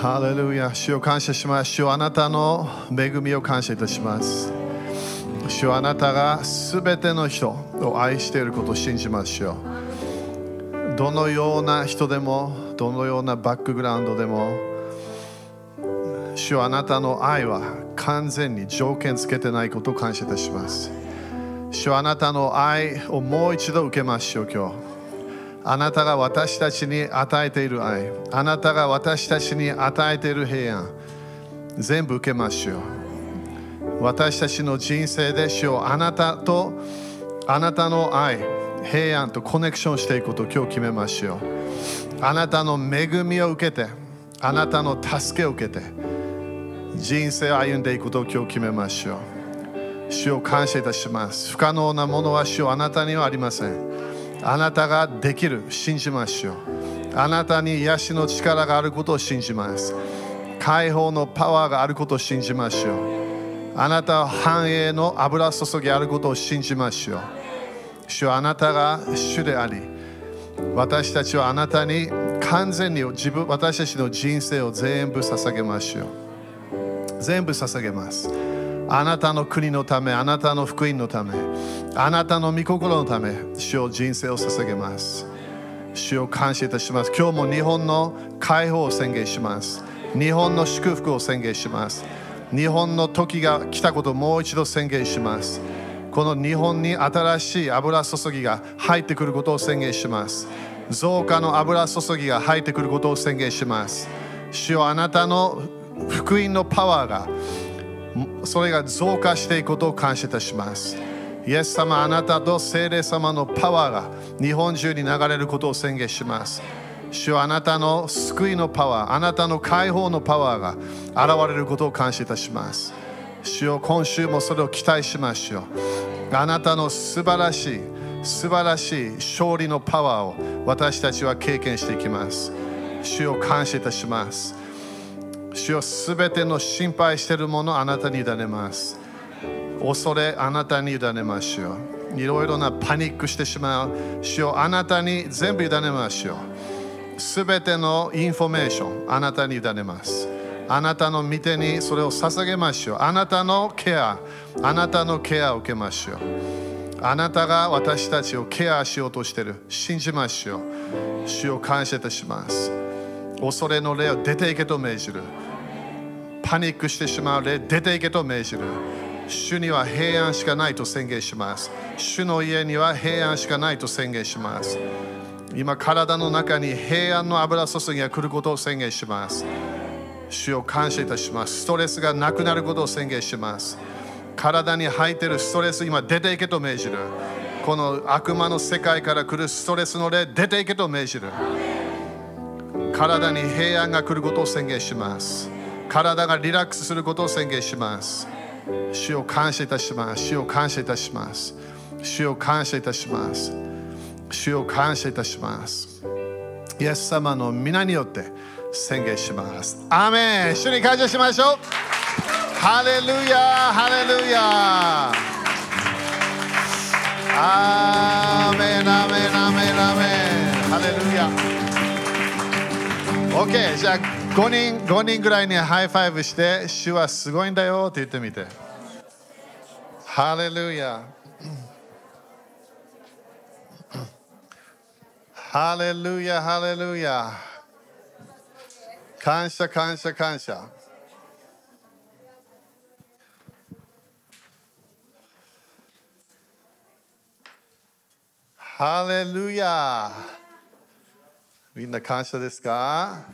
ハレルヤ主を感謝します。主よあなたの恵みを感謝いたします。主よあなたがすべての人を愛していることを信じます。主よ。どのような人でもどのようなバックグラウンドでも主よあなたの愛は完全に条件つけてないことを感謝いたします。主よあなたの愛をもう一度受けましょう今日あなたが私たちに与えている愛。あなたが私たちに与えている平安。全部受けましょう。私たちの人生で主よあなたとあなたの愛平安とコネクションしていくことを今日決めましょう。あなたの恵みを受けてあなたの助けを受けて人生を歩んでいくことを今日決めましょう。主を感謝いたします。不可能なものは主よあなたにはありません。あなたができる信じましょう。あなたに癒しの力があることを信じます。解放のパワーがあることを信じましょう。あなたは繁栄の油注ぎあることを信じましょう。主はあなたが主であり私たちはあなたに完全に自分私たちの人生を全部捧げましょう。全部捧げます。あなたの国のためあなたの福音のためあなたの御心のため主を人生を捧げます。主を感謝いたします。今日も日本の解放を宣言します。日本の祝福を宣言します。日本の時が来たことをもう一度宣言します。この日本に新しい油注ぎが入ってくることを宣言します。増加の油注ぎが入ってくることを宣言します。主よあなたの福音のパワーがそれが増加していくことを感謝いたします。イエス様あなたと聖霊様のパワーが日本中に流れることを宣言します。主はあなたの救いのパワーあなたの解放のパワーが現れることを感謝いたします。主よ今週もそれを期待しましょうあなたの素晴らしい素晴らしい勝利のパワーを私たちは経験していきます。主を感謝いたします。主よすべての心配しているものあなたに委ねます。恐れあなたに委ねましょう。いろいろなパニックしてしまう。主よあなたに全部委ねましょう。すべてのインフォメーションあなたに委ねます。あなたの御手にそれを捧げましょう。あなたのケア。あなたのケアを受けましょう。あなたが私たちをケアしようとしている。信じましょう。主を感謝いたします。恐れの霊を出ていけと命じる。パニックしてしまう霊出ていけと命じる。主には平安しかないと宣言します。主の家には平安しかないと宣言します。今体の中に平安の油注ぎが来ることを宣言します。主を感謝いたします。ストレスがなくなることを宣言します。体に入っているストレス今出ていけと命じる。この悪魔の世界から来るストレスの霊出ていけと命じる。体に平安が来ることを宣言します。体がリラックスすることを宣言します。主を感謝いたします。主を感謝いたします。主を感謝いたします。主を感謝いたします。イエス様の皆によって宣言します。アメン。主に感謝しましょう。ハレルヤハレルヤアーメン。アーメン。アーメン。アーメン。ハレルヤ OK じゃあ5人 ,5 人ぐらいに high five して主はすごいんだよって言ってみて。ハレルヤ。ハレルヤハレルヤ。感謝感謝感謝。ハレルヤ。みんな感謝ですか？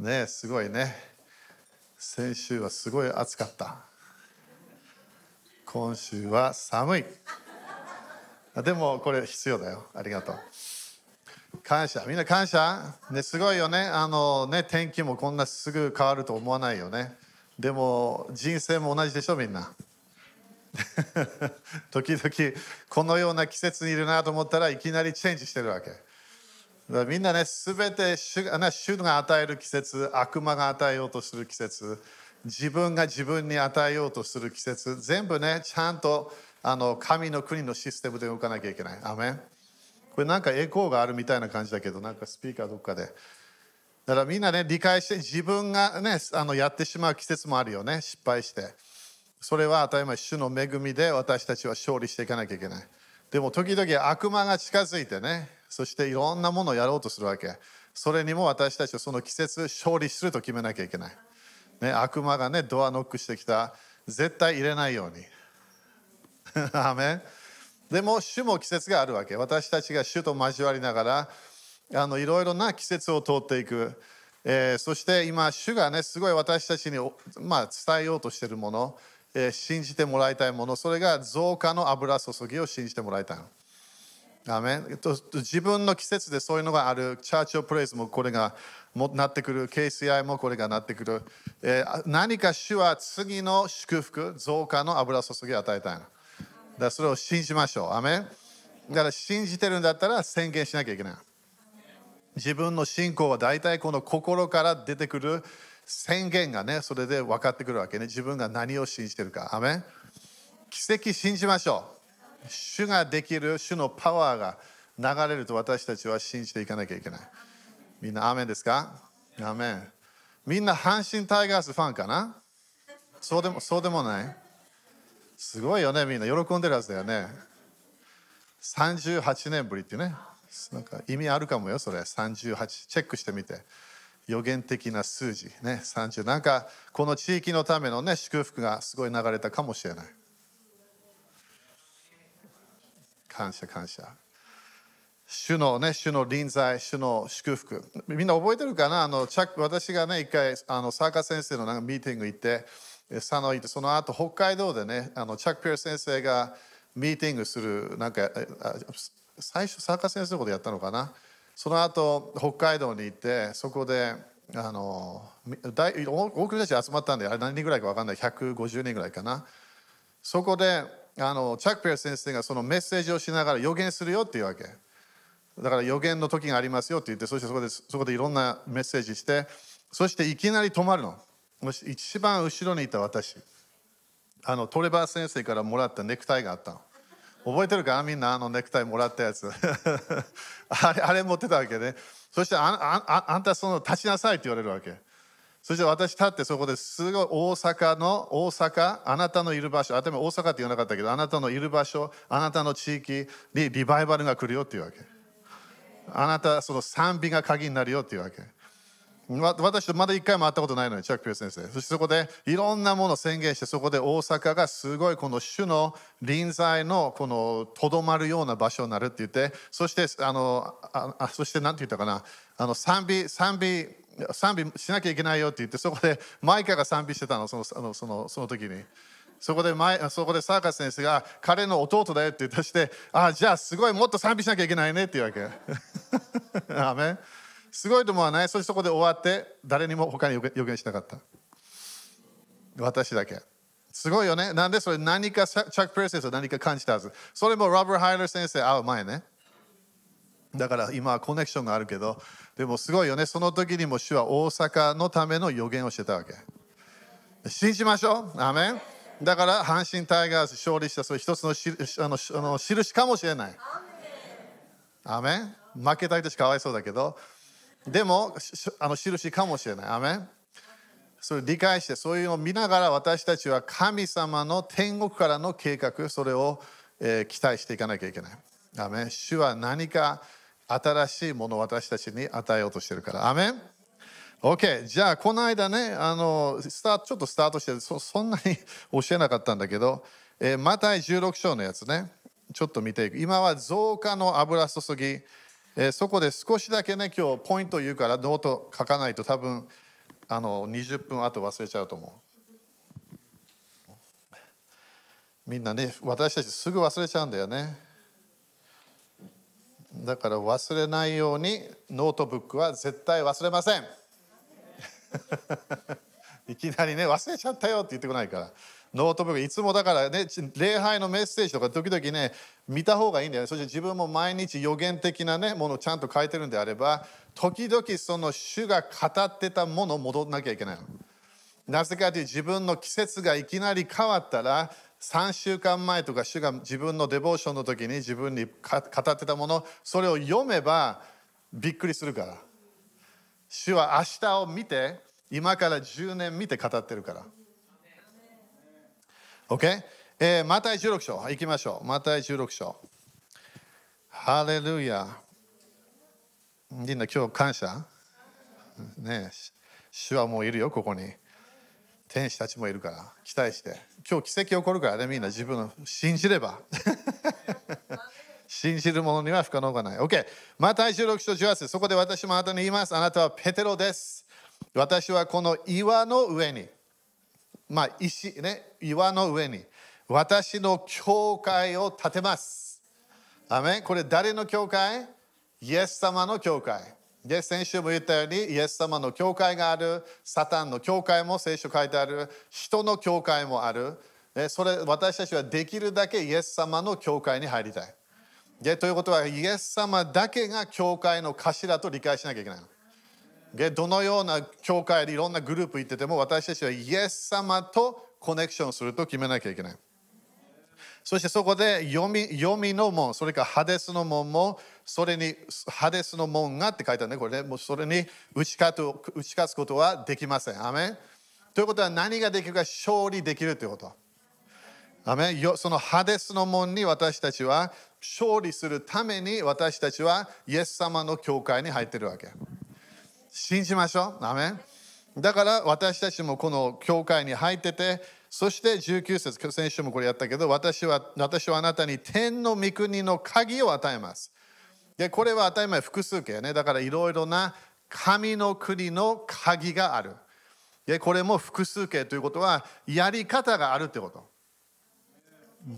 ねすごいね。先週はすごい暑かった。今週は寒い。でもこれ必要だよ。ありがとう。感謝。みんな感謝？ねすごいよね。あのね天気もこんなすぐ変わると思わないよね。でも人生も同じでしょみんな。時々このような季節にいるなと思ったらいきなりチェンジしてるわけ。みんなね全て主主が与える季節悪魔が与えようとする季節自分が自分に与えようとする季節全部ねちゃんとあの神の国のシステムで動かなきゃいけないアメンこれなんかエコーがあるみたいな感じだけどなんかスピーカーどっかでだからみんなね、理解して自分がね、あのやってしまう季節もあるよね、失敗して。それは当たり前、主の恵みで私たちは勝利していかなきゃいけない。でも時々悪魔が近づいてね、そしていろんなものをやろうとするわけ。それにも私たちはその季節勝利すると決めなきゃいけない。ね、悪魔がね、ドアノックしてきた。絶対入れないように。アメンでも主も季節があるわけ。私たちが主と交わりながら、あのいろいろな季節を通っていく、えー、そして今主がねすごい私たちに、まあ、伝えようとしてるもの、えー、信じてもらいたいものそれが増加の油注ぎを信じてもらいたいのアメ自分の季節でそういうのがあるチャーチオプレイズもこれがもなってくる KCI もこれがなってくる、えー、何か主は次の祝福増加の油注ぎを与えたいだそれを信じましょう。アメだから信じてるんだったら宣言しなきゃいけない。自分の信仰は大体この心から出てくる宣言がね、それで分かってくるわけね。自分が何を信じてるか。アメ奇跡信じましょう。主ができる、主のパワーが流れると私たちは信じていかなきゃいけない。みんな、アメンですか？アメン。みんな阪神タイガースファンかな？そうでもそうでもない？すごいよね、みんな喜んでるはずだよね。38年ぶりってね。なんか意味あるかもよ、それ。38。チェックしてみて。予言的な数字、ね、30。なんか、この地域のためのね、祝福がすごい流れたかもしれない。感謝、感謝。主のね、主の臨在、主の祝福。みんな覚えてるかな？あのチャ私がね、一回、あのサーカス先生のなんかミーティング行って、佐野行って、その後北海道でね、あのチャック・ペア先生がミーティングする、なんか、最初、サーカス先生のことやったのかな？その後、北海道に行って、そこで、あの大多くの人たち集まったんで、あれ何人ぐらいか分かんない、150人ぐらいかな。そこで、あのチャック・ペア先生がそのメッセージをしながら予言するよっていうわけ。だから予言の時がありますよって言って、そしてそこでそこでいろんなメッセージして、そしていきなり止まるの。一番後ろにいた私。あのトレバー先生からもらったネクタイがあったの。覚えてるか？みんなあのネクタイもらったやつ あれあれ持ってたわけねそしてあああんたその立ちなさいって言われるわけそして私立ってそこですごい大阪の大阪あなたのいる場所頭大阪って言わなかったけどあなたのいる場所あなたの地域にリバイバルが来るよっていうわけ。あなたその賛美が鍵になるよっていうわけ。私とまだ一回も会ったことないのに、チャック・ピュー先生。そしてそこでいろんなものを宣言して、そこで大阪がすごいこの主の臨在のこのとどまるような場所になるって言って、そしてあのあそして何て言ったかな、あの賛美賛美賛美しなきゃいけないよって言って、そこでマイカが賛美してたの、そのそのそのその時に。そこで前そこでサーカス先生が彼の弟だよって言ったして、あじゃあすごいもっと賛美しなきゃいけないねっていうわけ。アメすごいと思わない？そしてそこで終わって誰にも他に予言しなかった。私だけ。すごいよね。なんでそれ何かチャック・プレス先生何か感じたはず。それもロバー・ハイラー先生会う前ね。だから今はコネクションがあるけどでもすごいよね。その時にも主は大阪のための予言をしてたわけ。信じましょう。アメン。だから阪神タイガース勝利したそれ一つのしあのあの印かもしれない。アメン。負けた人しかわいそうだけど。でもあの印かもしれない。アメン。それ理解して、そういうのを見ながら私たちは神様の天国からの計画、それを、えー、期待していかなきゃいけない。アメン。主は何か新しいものを私たちに与えようとしてるから。アメン？OK、じゃあこの間ね、あのスタートちょっとスタートしてそ、そんなに教えなかったんだけど、えー、マタイ16章のやつね、ちょっと見ていく。今は増加の油注ぎ。えー、そこで少しだけね今日ポイント言うからノート書かないと多分あの20分後忘れちゃうと思うみんなね私たちすぐ忘れちゃうんだよねだから忘れないようにノートブックは絶対忘れません。いきなりね忘れちゃったよって言ってこないから。ノートブックいつもだからね礼拝のメッセージとか時々ね見た方がいいんだよね。そして自分も毎日予言的なねものをちゃんと書いてるんであれば時々その主が語ってたものを戻らなきゃいけないなぜかというと自分の季節がいきなり変わったら3週間前とか主が自分のデボーションの時に自分に語ってたものそれを読めばびっくりするから主は明日を見て、今から10年見て語ってるから。OK? えー、マタイ16章、行きましょう。マタイ16章。ハレルヤ。みんな今日感謝？ね主はもういるよ、ここに。天使たちもいるから期待して。今日奇跡起こるからねみんな自分の信じれば。信じる者には不可能がない。OK また16章18節。そこで私もあなたに言います。あなたはペテロです。私はこの岩の上に。まあ石ね。岩の上に。私の教会を建てます。アメこれ誰の教会？イエス様の教会。で先週も言ったようにイエス様の教会があるサタンの教会も聖書書いてある人の教会もある。それ私たちはできるだけイエス様の教会に入りたい。でということはイエス様だけが教会の頭と理解しなきゃいけない。でどのような教会でいろんなグループ行ってても私たちはイエス様とコネクションすると決めなきゃいけない。そしてそこで読み読みの門、それからハデスの門も、それにハデスの門がって書いてあるね、これね、もうそれに打ち勝つ打ち勝つことはできません。アメということは何ができるか勝利できるということ。アメそのハデスの門に私たちは勝利するために私たちはイエス様の教会に入ってるわけ。信じましょう。アメだから私たちもこの教会に入ってて、そして19節、先週もこれやったけど、私は私はあなたに天の御国の鍵を与えます。で、これは当たり前複数形ね。だからいろいろな神の国の鍵がある。で、これも複数形ということは、やり方があるってこと。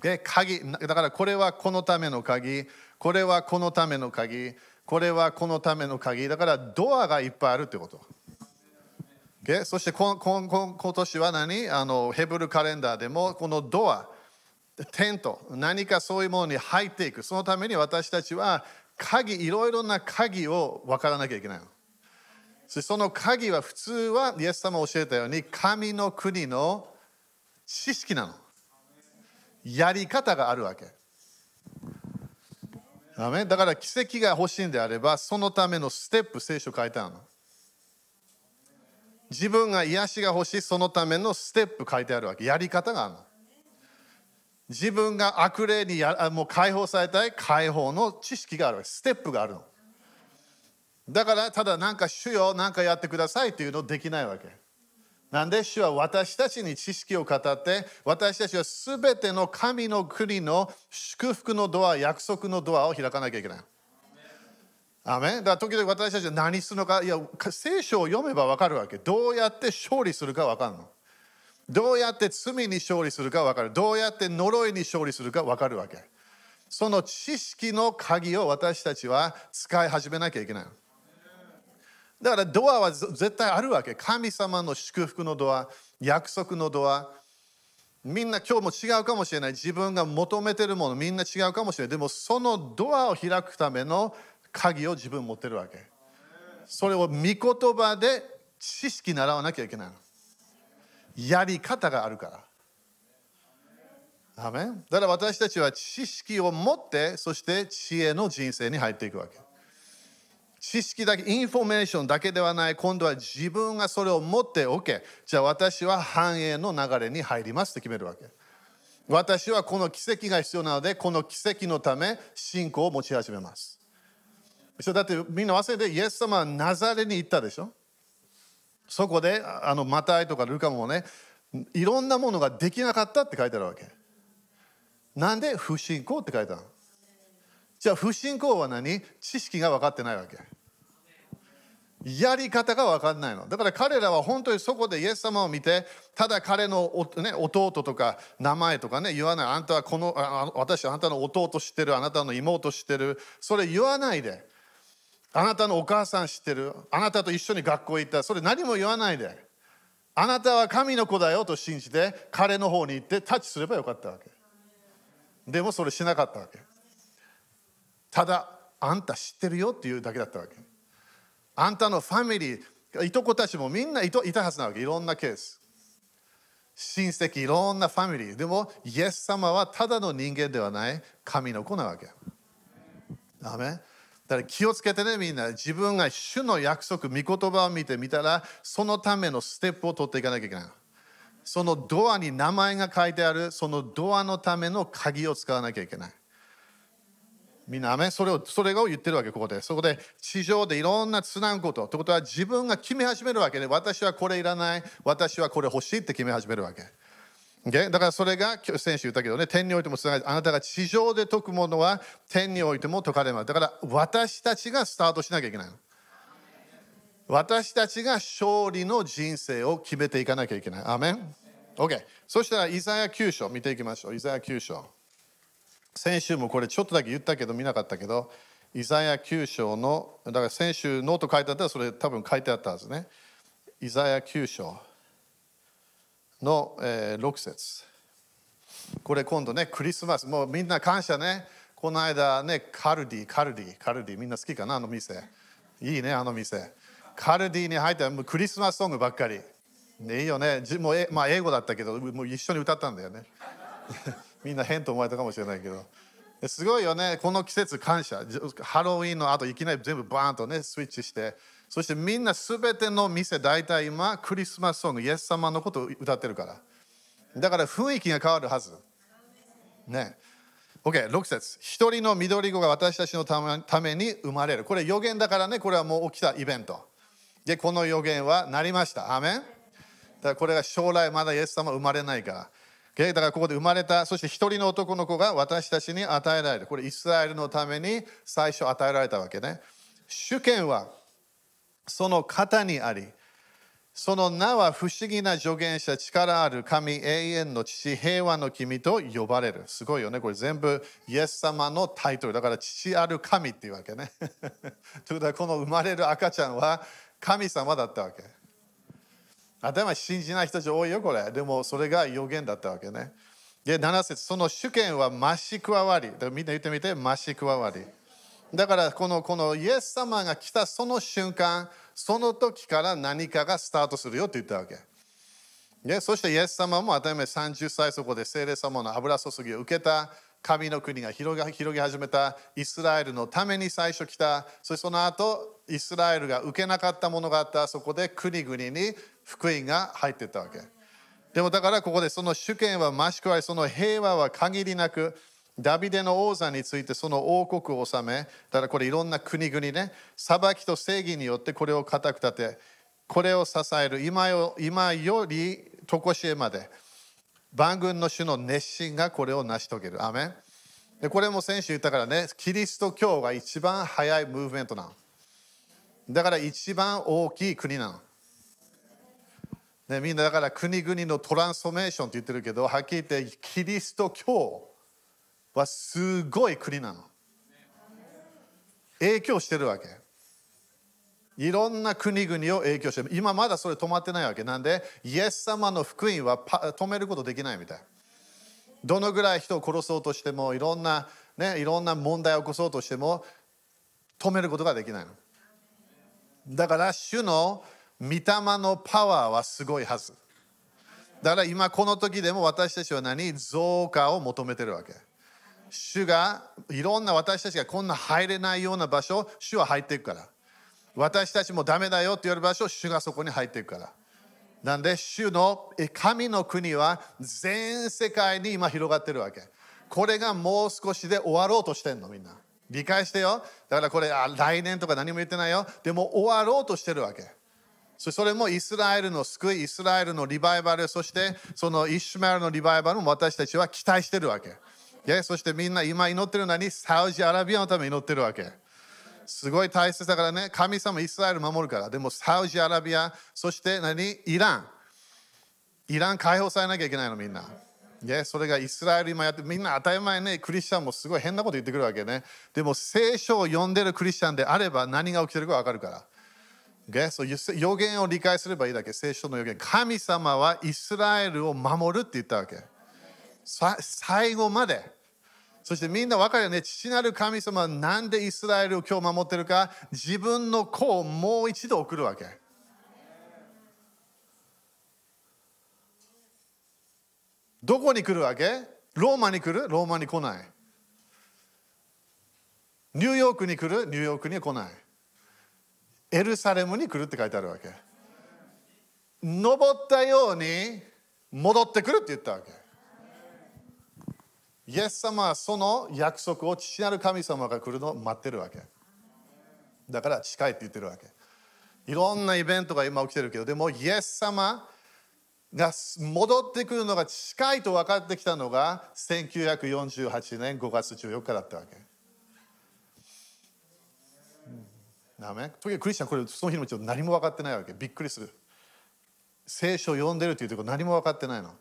で、鍵、だからこれはこのための鍵、これはこのための鍵、これはこのための鍵。だからドアがいっぱいあるってこと。Okay? そして今今年は何？あのヘブルカレンダーでもこのドア、テント、何かそういうものに入っていく。そのために私たちは鍵、いろいろな鍵を分からなきゃいけないの。その鍵は普通はイエス様教えたように神の国の知識なの。やり方があるわけ。だから奇跡が欲しいんであればそのためのステップ聖書書いてあるの。自分が癒しが欲しいそのためのステップ書いてあるわけ。やり方があるの。自分が悪霊にやもう解放されたい解放の知識があるわけ。ステップがあるの。だからただなんか主よなんかやってくださいっていうのできないわけ。なんで主は私たちに知識を語って私たちは全ての神の国の祝福のドア約束のドアを開かなきゃいけない。アメだから時々私たちは何するのか、いや、聖書を読めば分かるわけ。どうやって勝利するか分かるの。どうやって罪に勝利するか分かる。どうやって呪いに勝利するか分かるわけ。その知識の鍵を私たちは使い始めなきゃいけない。だからドアは絶対あるわけ。神様の祝福のドア、約束のドア。みんな今日も違うかもしれない。自分が求めてるものみんな違うかもしれない。でもそのドアを開くための鍵を自分持ってるわけ。それを御言葉で知識習わなきゃいけないの。やり方があるから。アメだから私たちは知識を持ってそして知恵の人生に入っていくわけ。知識だけインフォメーションだけではない。今度は自分がそれを持って OK じゃあ私は繁栄の流れに入りますって決めるわけ。私はこの奇跡が必要なのでこの奇跡のため信仰を持ち始めます。それだってみんな忘れてイエス様はナザレに行ったでしょ？そこであのマタイとかルカもねいろんなものができなかったって書いてあるわけ。なんで？不信仰って書いてあるじゃあ不信仰は何？知識が分かってないわけ。やり方が分かんないの。だから彼らは本当にそこでイエス様を見てただ彼の、ね、弟とか名前とかね言わない。あんたはこのあ私あなたの弟知ってる。あなたの妹知ってる。それ言わないで。あなたのお母さん知ってる？あなたと一緒に学校行った？それ何も言わないで。あなたは神の子だよと信じて彼の方に行ってタッチすればよかったわけ。でもそれしなかったわけ。ただあんた知ってるよっていうだけだったわけ。あんたのファミリーいとこたちもみんないといたはずなわけ。いろんなケース。親戚いろんなファミリー。でもイエス様はただの人間ではない神の子なわけ。アメだから気をつけてねみんな自分が主の約束御言葉を見てみたらそのためのステップを取っていかなきゃいけないそのドアに名前が書いてあるそのドアのための鍵を使わなきゃいけない。みんなそれをそれを言ってるわけここで。そこで地上でいろんなつなぐこと。ってことは自分が決め始めるわけで私はこれいらない。私はこれ欲しいって決め始めるわけ。Okay? だからそれが先週言ったけどね、天においてもつながり、あなたが地上で解くものは天においても解かれます。だから私たちがスタートしなきゃいけない。私たちが勝利の人生を決めていかなきゃいけない。アメン ?OK。そしたら、イザヤ9章見ていきましょう。イザヤ9章。先週もこれちょっとだけ言ったけど見なかったけど、イザヤ9章の、だから先週ノート書いてあったらそれ多分書いてあったはずね。イザヤ9章。の、えー、6節。これ今度ねクリスマス。もうみんな感謝ね。この間ねカルディカルディカルディ。みんな好きかなあの店。いいねあの店。カルディに入ったらクリスマスソングばっかり、ね、いいよね。もうえ、まあ、英語だったけどもう一緒に歌ったんだよね。みんな変と思われたかもしれないけど。すごいよね。この季節感謝。ハロウィンの後いきなり全部バーンとねスイッチして。そしてみんなすべての店、大体今、クリスマスソング、イエス様のことを歌ってるから。だから雰囲気が変わるはず。ね。OK、6節一人の緑子が私たちのために生まれる。これ予言だからね、これはもう起きたイベント。で、この予言はなりました。アメンだからこれが将来まだイエス様生まれないから。だからここで生まれた、そして一人の男の子が私たちに与えられる。これイスラエルのために最初与えられたわけね。主権はその方にあり、その名は不思議な助言者、力ある神、永遠の父、平和の君と呼ばれる。すごいよね。これ全部イエス様のタイトル。だから父ある神っていうわけね。ということはこの生まれる赤ちゃんは神様だったわけ。頭信じない人たち多いよ、これ。でもそれが予言だったわけね。で、7節その主権は増し加わり。みんな言ってみて、増し加わり。だからこのこのイエス様が来たその瞬間、その時から何かがスタートするよって言ったわけ。でそしてイエス様も当たり前30歳そこで聖霊様の油注ぎを受けた。神の国が広げ広げ始めた。イスラエルのために最初来た。そしてその後イスラエルが受けなかったものがあった。そこで国々に福音が入っていったわけ。でもだからここでその主権は増し加えその平和は限りなくダビデの王座についてその王国を治め、だからこれいろんな国々ね、裁きと正義によってこれを固く立て、これを支える今よ今より常しえまで、万軍の主の熱心がこれを成し遂げる。アメでこれも先週言ったからね、キリスト教が一番早いムーブメントなの。だから一番大きい国なの。ね、みんなだから国々のトランスフォーメーションって言ってるけど、はっきり言ってキリスト教はすごい国なの。影響してるわけ。いろんな国々を影響してる。今まだそれ止まってないわけ。なんで、イエス様の福音は止めることできないみたい。どのぐらい人を殺そうとしても、いろんな、ね、いろんな問題を起こそうとしても、止めることができないの。だから、主の御霊のパワーはすごいはず。だから今この時でも私たちは何？増加を求めてるわけ。主がいろんな私たちがこんな入れないような場所主は入っていくから。私たちもダメだよって言われる場所主がそこに入っていくから。なんで主の神の国は全世界に今広がってるわけ。これがもう少しで終わろうとしてんのみんな。理解してよ。だからこれあ来年とか何も言ってないよ。でも終わろうとしてるわけ。それもイスラエルの救い、イスラエルのリバイバル、そしてそのイシュマエルのリバイバルも私たちは期待してるわけ。そしてみんな今祈ってるのにサウジアラビアのため祈ってるわけ。すごい大切だからね、神様イスラエル守るから。でもサウジアラビア、そして何？イラン。イラン解放されなきゃいけないのみんな。それがイスラエル今やってみんな当たり前ねクリスチャンもすごい変なこと言ってくるわけねでも聖書を読んでるクリスチャンであれば何が起きてるか分かるから Okay? So, 予言を理解すればいいだけ聖書の予言神様はイスラエルを守るって言ったわけ最後まで。そしてみんな分かるよね。父なる神様はなんでイスラエルを今日守ってるか、自分の子をもう一度送るわけ。どこに来るわけ？ローマに来る？ローマに来ない。ニューヨークに来る？ニューヨークに来ない。エルサレムに来るって書いてあるわけ。登ったように戻ってくるって言ったわけ。イエス様はその約束を父なる神様が来るのを待ってるわけ。だから近いって言ってるわけ。いろんなイベントが今起きてるけどでもイエス様が戻ってくるのが近いと分かってきたのが1948年5月14日だったわけ。ダメ？時々クリスチャンこれその日のうち何も分かってないわけ。びっくりする。聖書を読んでるっていうとこ何も分かってないの。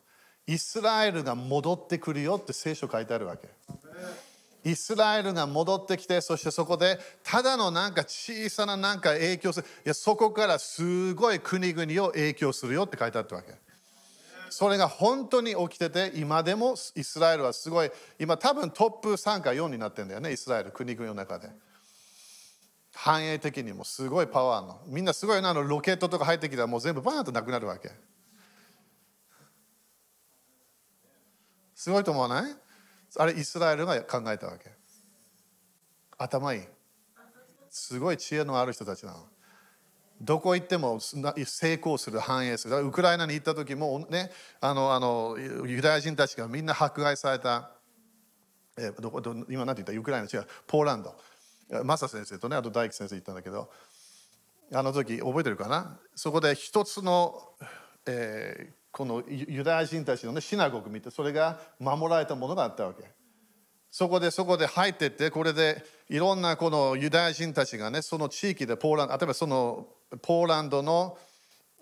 イスラエルが戻ってくるよって聖書書いてあるわけ。イスラエルが戻ってきてそしてそこでただのなんか小さななんか影響する。いやそこからすごい国々を影響するよって書いてあったわけ。それが本当に起きてて今でもイスラエルはすごい今多分トップ3か4になってんだよねイスラエル国々の中で。繁栄的にもすごいパワーの。みんなすごいあのロケットとか入ってきたらもう全部バーンとなくなるわけ。すごいと思わない？あれイスラエルが考えたわけ。頭いい。すごい知恵のある人たちなの。どこ行っても成功する繁栄する。ウクライナに行った時もねあのあのユダヤ人たちがみんな迫害された。えどこど今何て言った？ウクライナ違う。ポーランド。マサ先生とねあと大樹先生言ったんだけど。あの時覚えてるかな？そこで一つの、えー、このユダヤ人たちの、ね、シナゴグ見てそれが守られたものがあったわけ。そこでそこで入ってってこれでいろんなこのユダヤ人たちがねその地域でポーランド例えばそのポーランドの,、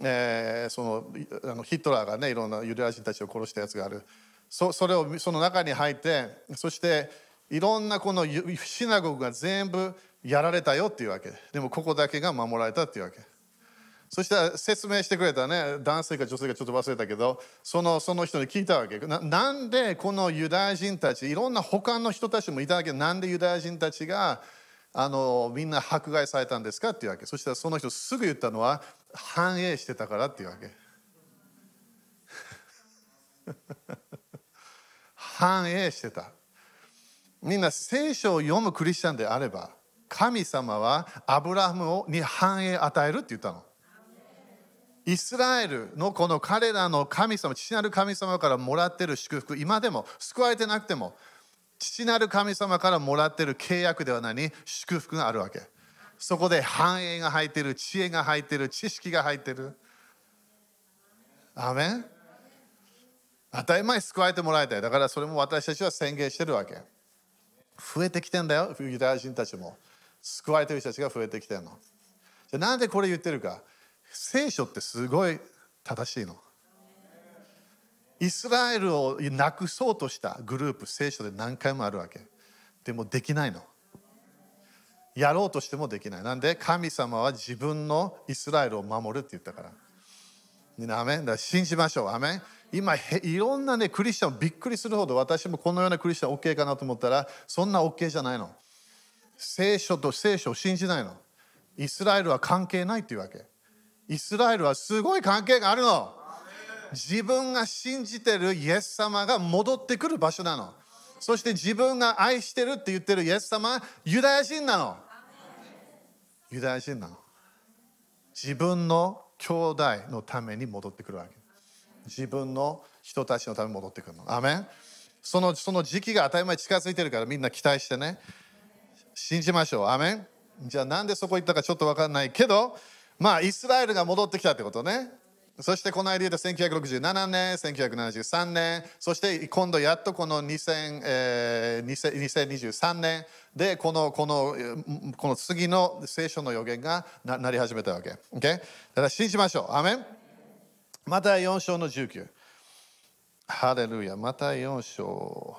えー、そのあのヒトラーがねいろんなユダヤ人たちを殺したやつがある。そそれをその中に入ってそしていろんなこのシナゴグが全部やられたよっていうわけ。でもここだけが守られたっていうわけ。そしたら説明してくれたね。男性か女性かちょっと忘れたけどそのその人に聞いたわけ。ななんでこのユダヤ人たちいろんな他の人たちもいたけ。なんでユダヤ人たちがあのみんな迫害されたんですかっていうわけ。そしたらその人すぐ言ったのは繁栄してたからっていうわけ。繁栄してた。みんな聖書を読むクリスチャンであれば神様はアブラハムに繁栄与えるって言ったの。イスラエルのこの彼らの神様、父なる神様からもらってる祝福、今でも救われてなくても、父なる神様からもらってる契約では何祝福があるわけ。そこで繁栄が入ってる、知恵が入ってる、知識が入ってる。アメン？当たり前救われてもらいたい。だからそれも私たちは宣言してるわけ。増えてきてんだよ、ユダヤ人たちも。救われてる人たちが増えてきてるの。じゃなんでこれ言ってるか？聖書ってすごい正しいの。イスラエルをなくそうとしたグループ、聖書で何回もあるわけ。でもできないの。やろうとしてもできない。なんで？神様は自分のイスラエルを守るって言ったから。みんな、アメンだ信じましょう。アメン今いろんなねクリスチャンびっくりするほど私もこのようなクリスチャン OK かなと思ったらそんな OK じゃないの聖書と聖書を信じないのイスラエルは関係ないっていうわけイスラエルはすごい関係があるの。自分が信じてるイエス様が戻ってくる場所なの。そして自分が愛してるって言ってるイエス様ユダヤ人なの。ユダヤ人なの。自分の兄弟のために戻ってくるわけ。自分の人たちのために戻ってくるの。アメンそのその時期が当たり前近づいてるからみんな期待してね。信じましょう。アメンじゃあなんでそこ行ったかちょっと分かんないけどまあイスラエルが戻ってきたってことね。そしてこの間言うと1967年1973年。そして今度やっとこの2000、えー、2023年。でこのこのこの次の聖書の予言がななり始めたわけ、okay? だから信じましょう。アメン。また4章の19ハレルヤ。また4章。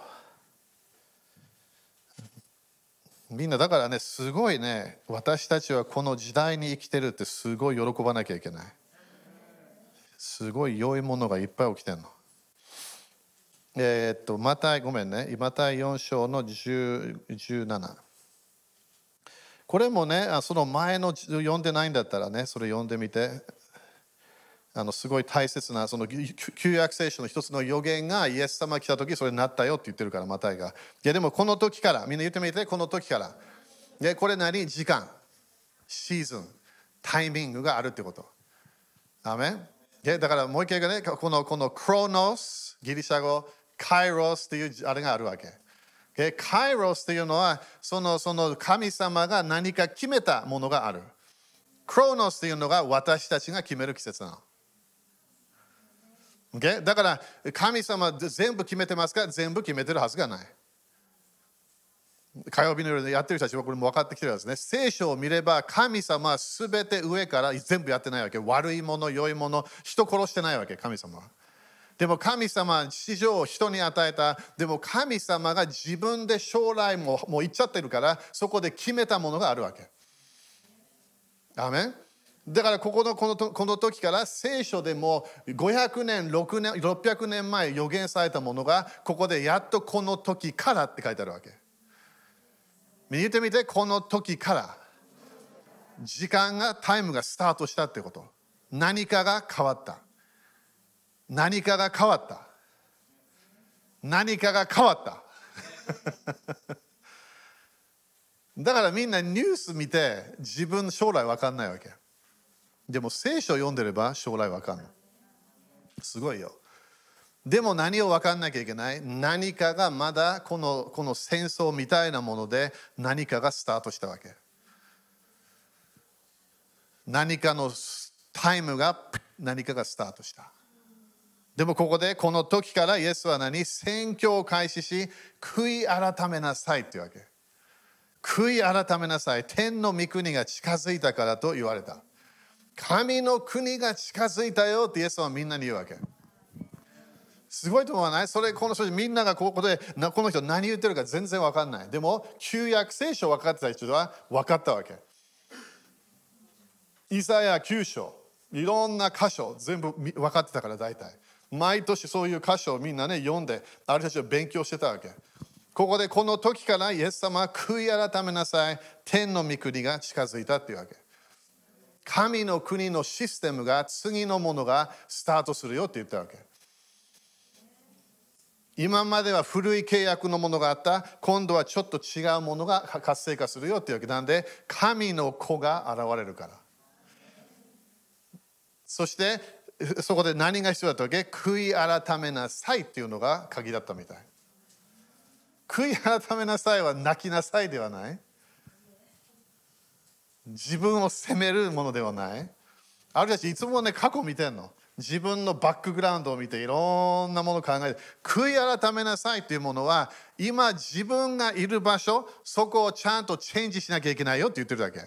みんなだからねすごいね私たちはこの時代に生きてるってすごい喜ばなきゃいけない。すごい良いものがいっぱい起きてるの。えー、っとまたごめんね。また4章の17これもねその前の読んでないんだったらねそれ読んでみて。あのすごい大切なその旧約聖書の一つの予言がイエス様が来た時それになったよって言ってるからマタイが。いやでもこの時からみんな言ってみてこの時から。でこれ何時間シーズンタイミングがあるってこと。アメン。でだからもう一回がね。このこのクロノスギリシャ語カイロスっていうあれがあるわけ。でカイロスっていうのはそのその神様が何か決めたものがある。クロノスっていうのが私たちが決める季節なの。Okay? だから神様全部決めてますか全部決めてるはずがない。火曜日の夜でやってる人たちはこれも分かってきてるんですね。聖書を見れば神様は全て上から全部やってないわけ。悪いもの、良いもの、人殺してないわけ、神様は。でも神様は地上を人に与えた。でも神様が自分で将来ももう言っちゃってるからそこで決めたものがあるわけ。アメンだからここのこのこの時から聖書でも500年6年600年前予言されたものがここでやっとこの時からって書いてあるわけ。見てみてこの時から。時間がタイムがスタートしたってこと。何かが変わった。何かが変わった。何かが変わった。だからみんなニュース見て自分将来分かんないわけ。でも聖書を読んでれば将来わかんない。すごいよ。でも何を分かんなきゃいけない？何かがまだこのこの戦争みたいなもので何かがスタートしたわけ。何かのタイムが何かがスタートした。でもここでこの時からイエスは何？宣教を開始し悔い改めなさいっていうわけ。悔い改めなさい。天の御国が近づいたからと言われた。神の国が近づいたよってイエス様はみんなに言うわけ。すごいと思わない？それ、この人みんながここで、この人何言ってるか全然わかんない。でも、旧約聖書分かってた人は分かったわけ。イザヤ9章、いろんな箇所、全部分かってたから大体。毎年そういう箇所をみんなね、読んで、ある人たちは勉強してたわけ。ここでこの時からイエス様悔い改めなさい。天の御国が近づいたっていうわけ。神の国のシステムが次のものがスタートするよって言ったわけ。今までは古い契約のものがあった、今度はちょっと違うものが活性化するよっていうわけなんで、神の子が現れるから。そして、そこで何が必要だったわけ？悔い改めなさいっていうのが鍵だったみたい。悔い改めなさいは泣きなさいではない。自分を責めるものではないあるいはいつもね過去見てんの自分のバックグラウンドを見ていろんなものを考えて悔い改めなさいというものは今自分がいる場所そこをちゃんとチェンジしなきゃいけないよって言ってるだけ。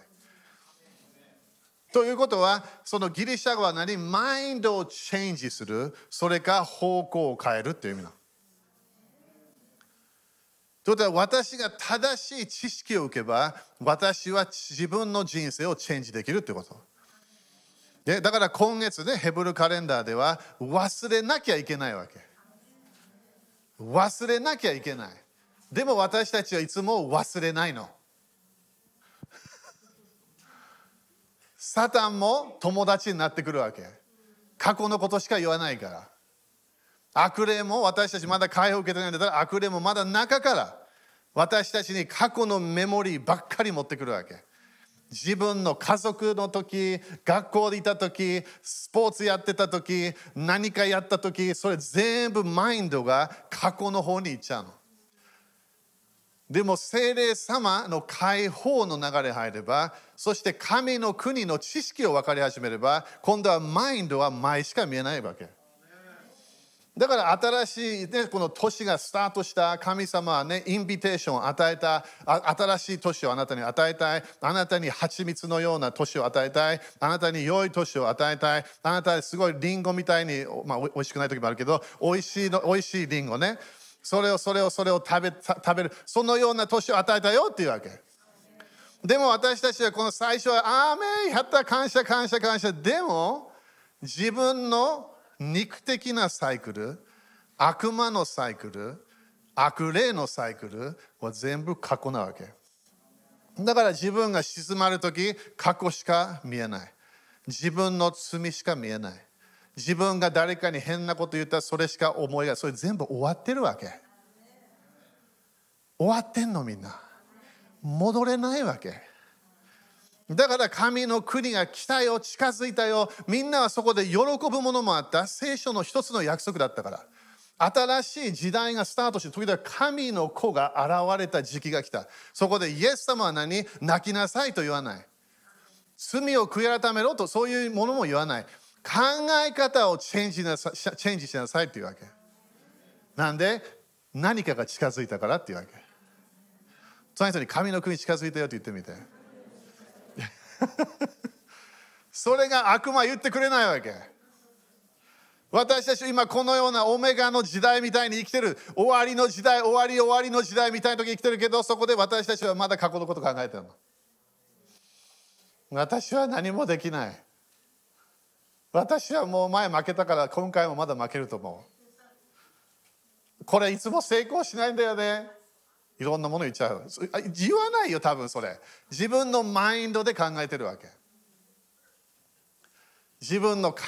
ということはそのギリシャ語は何？マインドをチェンジするそれか方向を変えるっていう意味なの。ということは私が正しい知識を受けば私は自分の人生をチェンジできるということ。でだから今月でヘブルカレンダーでは忘れなきゃいけないわけ。忘れなきゃいけない。でも私たちはいつも忘れないの。サタンも友達になってくるわけ。過去のことしか言わないから。悪霊も私たちまだ解放を受けてないんだったら悪霊もまだ中から私たちに過去のメモリーばっかり持ってくるわけ。自分の家族の時、学校でいた時、スポーツやってた時、何かやった時、それ全部マインドが過去の方に行っちゃうの。でも精霊様の解放の流れ入れば、そして神の国の知識を分かり始めれば、今度はマインドは前しか見えないわけ。だから新しい、ね、この年がスタートした神様はね、インビテーションを与えた、新しい年をあなたに与えたい、あなたに蜂蜜のような年を与えたい、あなたに良い年を与えたい、あなたすごいリンゴみたいに、まあ、おいしくない時もあるけど、おいしいの、おいしいリンゴね。それを、それを、それを食べ食べる、そのような年を与えたよっていうわけ。でも私たちはこの最初は、アーメンやった感謝感謝感謝。でも、自分の肉的なサイクル、悪魔のサイクル、悪霊のサイクルは全部過去なわけ。だから自分が静まるとき、過去しか見えない。自分の罪しか見えない。自分が誰かに変なこと言ったらそれしか思いがそれ全部終わってるわけ。終わってんのみんな。戻れないわけだから神の国が来たよ近づいたよ。みんなはそこで喜ぶものもあった。聖書の一つの約束だったから。新しい時代がスタートして時々神の子が現れた時期が来た。そこでイエス様は何？泣きなさいと言わない。罪を悔い改めろとそういうものも言わない。考え方をチェンジなさチェンジしなさいっていうわけ。なんで？何かが近づいたからっていうわけ。その人に神の国近づいたよって言ってみて。それが悪魔言ってくれないわけ。私たち今このようなオメガの時代みたいに生きてる終わりの時代終わり終わりの時代みたいな時生きてるけどそこで私たちはまだ過去のこと考えてるの。私は何もできない。私はもう前負けたから今回もまだ負けると思う。これいつも成功しないんだよね。いろんなもの言っちゃう。言わないよ多分それ。自分のマインドで考えてるわけ。自分の考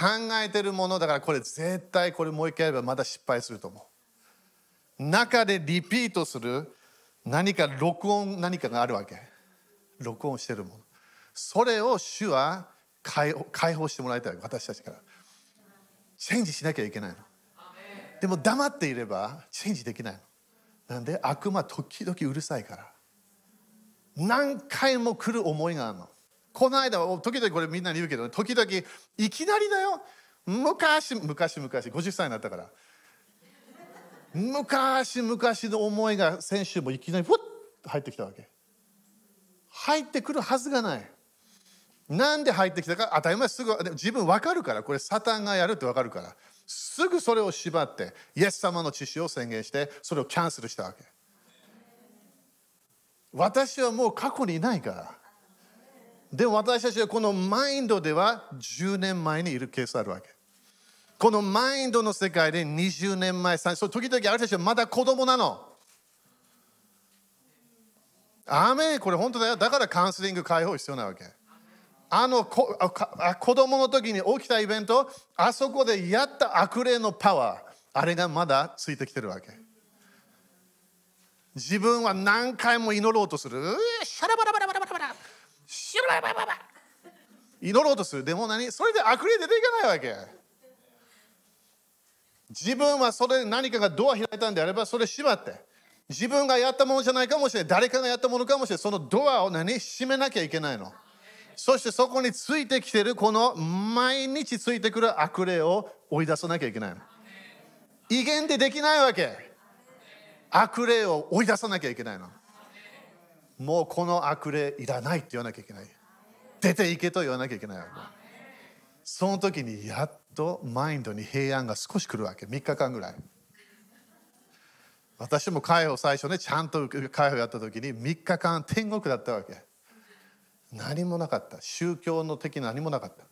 えてるものだからこれ絶対これもう一回やればまだ失敗すると思う。中でリピートする。何か録音何かがあるわけ。録音してるもの。それを主は解放してもらいたい私たちから。チェンジしなきゃいけないの。でも黙っていればチェンジできないの。なんで悪魔時々うるさいから。何回も来る思いがあるの。この間時々これみんなに言うけど時々いきなりだよ。昔昔昔50歳になったから。昔昔の思いが先週もいきなりふっと入ってきたわけ。入ってくるはずがない。なんで入ってきたか当たり前すぐ自分分かるからこれサタンがやるって分かるから。すぐそれを縛ってイエス様の知識を宣言してそれをキャンセルしたわけ。私はもう過去にいないから。でも私たちはこのマインドでは10年前にいるケースあるわけ。このマインドの世界で20年前そ時々あるたちはまだ子供なの。アーメこれ本当だよ。だからカウンセリング解放必要なわけ。あの子子供の時に起きたイベントあそこでやった悪霊のパワーあれがまだついてきてるわけ。自分は何回も祈ろうとする。シャラバラバラバラバラバラ。シャラバラバラバラ。祈ろうとする。でも何？それで悪霊出ていかないわけ。自分はそれ何かがドア開いたんであればそれ縛って。自分がやったものじゃないかもしれない。誰かがやったものかもしれない。そのドアを何？閉めなきゃいけないの。そしてそこについてきてるこの毎日ついてくる悪霊を追い出さなきゃいけない。威厳でできないわけ。悪霊を追い出さなきゃいけないの。もうこの悪霊いらないって言わなきゃいけない。出ていけと言わなきゃいけないわけ。その時にやっとマインドに平安が少し来るわけ。3日間ぐらい。私も介護最初ね、ちゃんと介護やった時に3日間天国だったわけ。何もなかった。宗教の的何もなかった。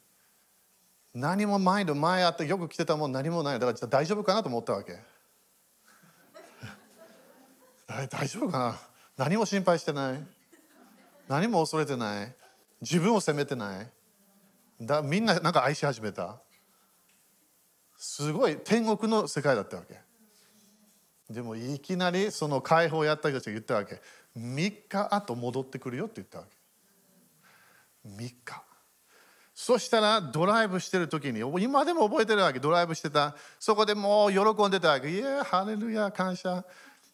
何も前の前あってよく来てたもん何もない。だから大丈夫かなと思ったわけ。大丈夫かな？何も心配してない。何も恐れてない。自分を責めてない。だみんななんか愛し始めた。すごい天国の世界だったわけ。でもいきなりその解放をやった人たちが言ったわけ。3日後戻ってくるよって言ったわけ。3日。そしたらドライブしてる時に今でも覚えてるわけ。ドライブしてた。そこでもう喜んでたわけ。いやハレルヤ感謝。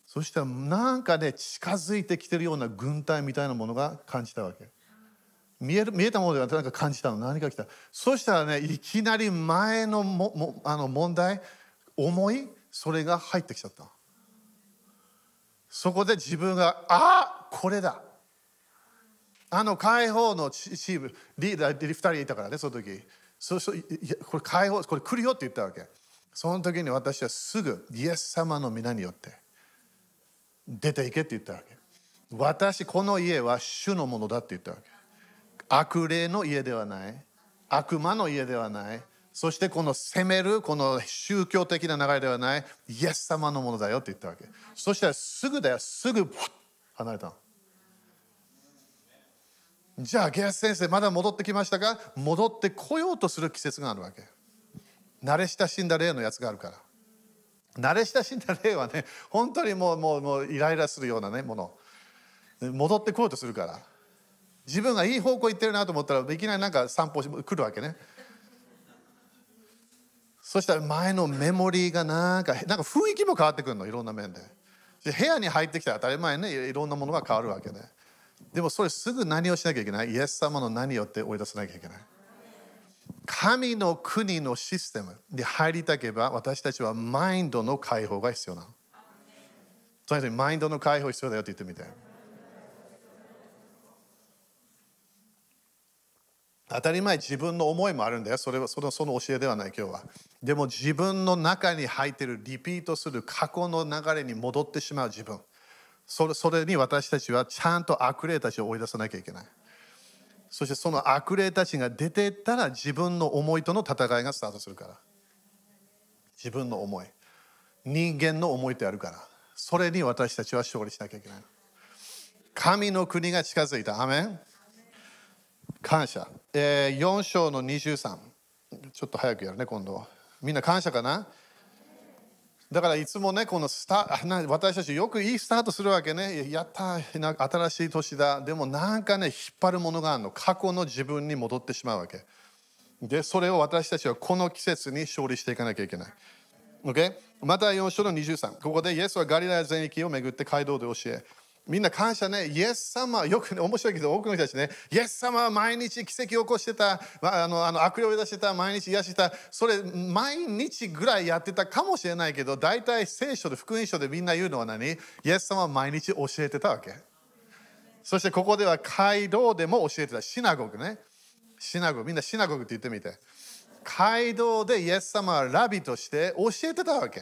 そしたらなんかね近づいてきてるような軍隊みたいなものが感じたわけ。見える見えたものではなんか感じたの。何か来た。そしたらねいきなり前のももあの問題思いそれが入ってきちゃった。そこで自分があこれだ。あの解放のチームリーダー2人いたからねその時。そうそうこれ解放これ来るよって言ったわけ。その時に私はすぐイエス様の皆によって出ていけって言ったわけ。私この家は主のものだって言ったわけ。悪霊の家ではない。悪魔の家ではない。そしてこの責めるこの宗教的な流れではない。イエス様のものだよって言ったわけ。そしたらすぐだよ。すぐ離れたの。じゃあゲアス先生まだ戻ってきましたが戻ってこようとする季節があるわけ。慣れ親しんだ例のやつがあるから。慣れ親しんだ例はね本当にもうもうもうイライラするようなねもの。戻ってこようとするから。自分がいい方向行ってるなと思ったらいきなりなんか散歩して来るわけね。そしたら前のメモリーがなんかなんか雰囲気も変わってくるのいろんな面で。で部屋に入ってきたら当たり前ねいろんなものが変わるわけね。でもそれすぐ何をしなきゃいけない？イエス様の何をって追い出さなきゃいけない？神の国のシステムに入りたければ私たちはマインドの解放が必要なの。とにかくマインドの解放必要だよって言ってみて。当たり前自分の思いもあるんだよ。それはそのその教えではない今日は。でも自分の中に入ってるリピートする過去の流れに戻ってしまう自分。それそれに私たちはちゃんと悪霊たちを追い出さなきゃいけない。そしてその悪霊たちが出てったら自分の思いとの戦いがスタートするから。自分の思い。人間の思いってあるから。それに私たちは勝利しなきゃいけない。神の国が近づいた。アメン。感謝、えー、4章の23ちょっと早くやるね今度みんな感謝かな？だからいつもねこのスタ私たちよくいいスタートするわけね。やった新しい年だ。でもなんかね引っ張るものがあるの。過去の自分に戻ってしまうわけ。でそれを私たちはこの季節に勝利していかなきゃいけない。OK また4章の23ここでイエスはガリラヤ全域を巡って街道で教え。みんな感謝ね。イエス様、よくね、面白いけど、多くの人たちね、イエス様は毎日奇跡を起こしてた、あのあの悪霊を出してた、毎日癒してた、それ、毎日ぐらいやってたかもしれないけど、大体聖書で、福音書でみんな言うのは何？イエス様は毎日教えてたわけ。そしてここでは街道でも教えてた、シナゴグね。シナゴグ、みんなシナゴグって言ってみて。街道でイエス様はラビとして教えてたわけ。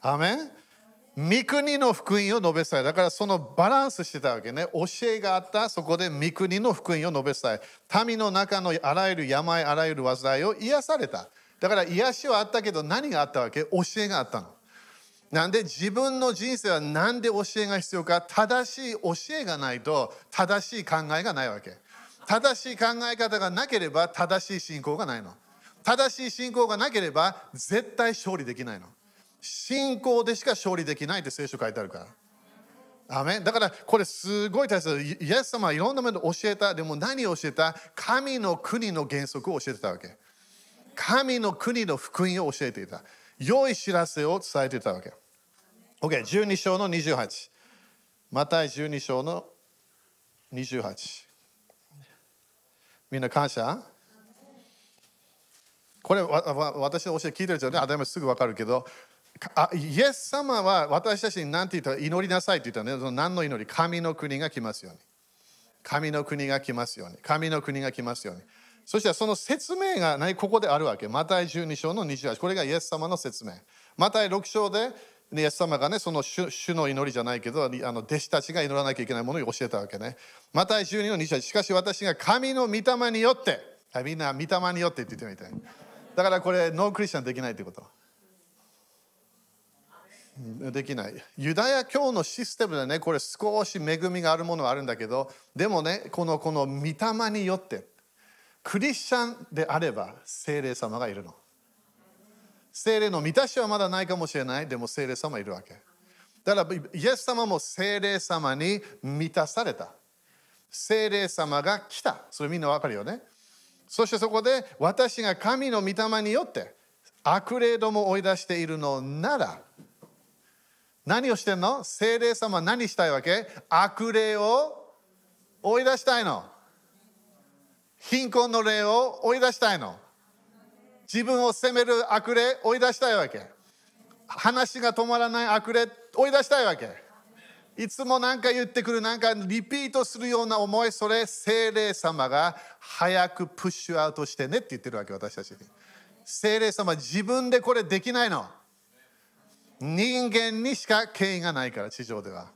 アメン？御国の福音を述べ伝えだからそのバランスしてたわけね。教えがあった。そこで御国の福音を述べ伝え。民の中のあらゆる病あらゆる災いを癒された。だから癒しはあったけど何があったわけ？教えがあったの。なんで自分の人生は何で教えが必要か？正しい教えがないと正しい考えがないわけ。正しい考え方がなければ正しい信仰がないの。正しい信仰がなければ絶対勝利できないの。信仰でしか勝利できないって聖書書いてあるから。アメだからこれすごい大切イエス様はいろんな面で教えた。でも何を教えた？神の国の原則を教えてたわけ。神の国の福音を教えていた。良い知らせを伝えていたわけ。OK12 章の28また12章の28みんな感謝？これ私の教え聞いてる人はね、当たり前すぐ分かるけど、あイエス様は私たちに何て言ったら祈りなさいって言ったらね、何の祈り？神の国が来ますように。神の国が来ますように。神の国が来ますように。そしてその説明が何？ここであるわけ。マタイ12章の28。これがイエス様の説明。マタイ6章でイエス様がね、その主の祈りじゃないけど、あの弟子たちが祈らなきゃいけないものを教えたわけね。マタイ12の28。しかし私が神の御霊によって、みんな御霊によってって言ってみたい。だからこれ、ノークリスチャンできないってこと。できない。ユダヤ教のシステムでね、これ少し恵みがあるものはあるんだけど、でもね、このこの御霊によって、クリスチャンであれば精霊様がいるの。精霊の満たしはまだないかもしれない、でも精霊様いるわけ。だからイエス様も精霊様に満たされた。精霊様が来た。それみんなわかるよね。そしてそこで私が神の御霊によって悪霊どもを追い出しているのなら何をしてんの？精霊様は何したいわけ？悪霊を追い出したいの。貧困の霊を追い出したいの。自分を責める悪霊追い出したいわけ。話が止まらない悪霊追い出したいわけ。いつも何か言ってくる、なんかリピートするような思い、それ精霊様が早くプッシュアウトしてねって言ってるわけ、私たちに。精霊様自分でこれできないの。人間にしか権威がないから地上では。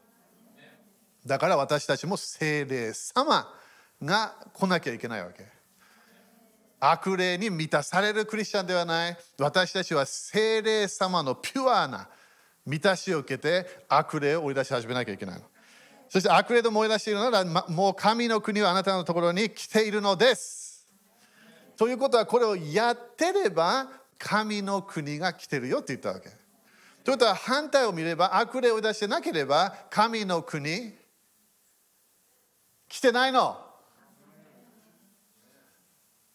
だから私たちも精霊様が来なきゃいけないわけ。悪霊に満たされるクリスチャンではない。私たちは精霊様のピュアな満たしを受けて悪霊を追い出し始めなきゃいけないの。そして悪霊と燃え出しているなら、もう神の国はあなたのところに来ているのです。ということはこれをやってれば神の国が来てるよって言ったわけ。ということは反対を見れば悪霊を出してなければ神の国来てないの。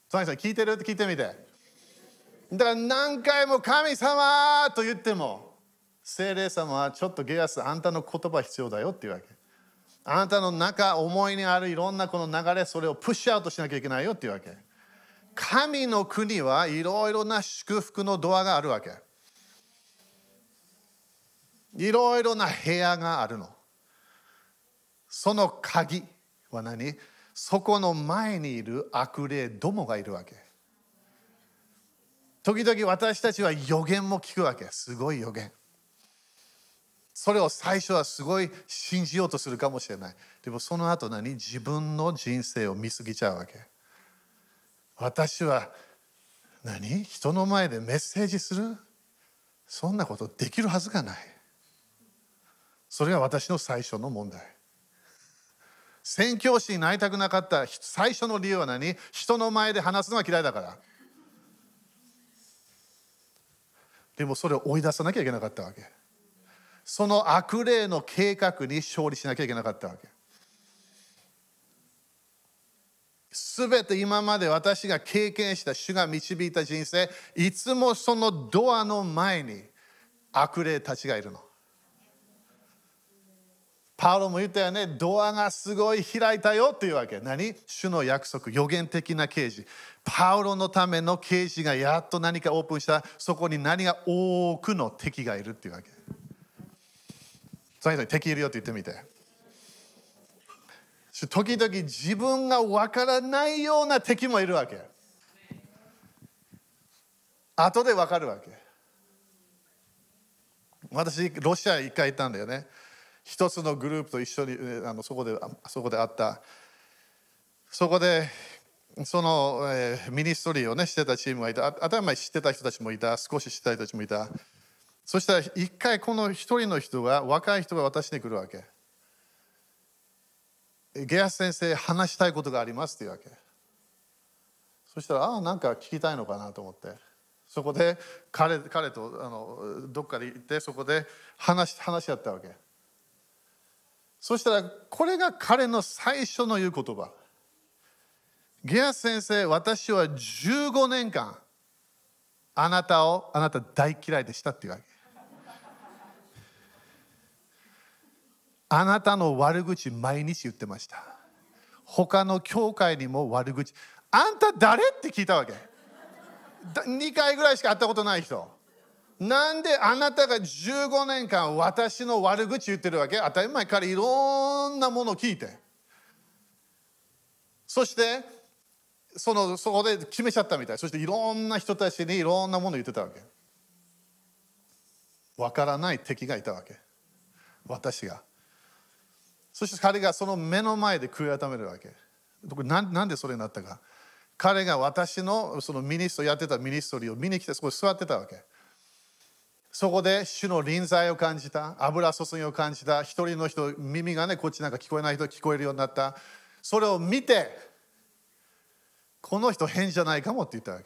トニさん聞いてる？って聞いてみて。だから何回も神様と言っても精霊様はちょっとゲアスあんたの言葉必要だよっていうわけ。あなたの中思いにあるいろんなこの流れそれをプッシュアウトしなきゃいけないよっていうわけ。神の国はいろいろな祝福のドアがあるわけ。いろいろな部屋があるの。その鍵は何？そこの前にいる悪霊どもがいるわけ。時々私たちは予言も聞くわけ。すごい予言。それを最初はすごい信じようとするかもしれない。でもその後何？自分の人生を見過ぎちゃうわけ。私は何？人の前でメッセージする？そんなことできるはずがない。それが私の最初の問題。宣教師になりたくなかった最初の理由は何？人の前で話すのが嫌いだから。でもそれを追い出さなきゃいけなかったわけ。その悪霊の計画に勝利しなきゃいけなかったわけ。すべて今まで私が経験した主が導いた人生いつもそのドアの前に悪霊たちがいるの。パウロも言ったよね、ドアがすごい開いたよっていうわけ。何？主の約束、予言的な啓示。パウロのための啓示がやっと何かオープンした、そこに何が多くの敵がいるっていうわけ。最初に敵いるよって言ってみて。時々自分がわからないような敵もいるわけ。後でわかるわけ。私、ロシア一回行ったんだよね。一つのグループと一緒にあのそこでそこで会った。そこでその、えー、ミニストリーをねしてたチームがいた。当たり前知ってた人たちもいた。少し知った人たちもいた。そしたら一回この一人の人が若い人が私に来るわけ。ゲアス先生話したいことがありますっていうわけ。そしたらああなんか聞きたいのかなと思って。そこで彼彼とあのどっかで行ってそこで話話し合ったわけ。そしたらこれが彼の最初の言う言葉。ゲアス先生私は15年間あなたをあなた大嫌いでしたっていうわけ。あなたの悪口毎日言ってました。他の教会にも悪口。あんた誰？って聞いたわけ。2回ぐらいしか会ったことない人。なんであなたが15年間私の悪口言ってるわけ？当たり前からいろんなものを聞いて。そしてそのそこで決めちゃったみたい。そしていろんな人たちにいろんなものを言ってたわけ。わからない敵がいたわけ。私が。そして彼がその目の前で悔い改めるわけ。なんでそれになったか。彼が私のそのミニストやってたミニストリーを見に来てそこに座ってたわけ。そこで主の臨在を感じた油注ぎを感じた一人の人耳がねこっちなんか聞こえない人聞こえるようになった。それを見てこの人変じゃないかもって言ったわけ。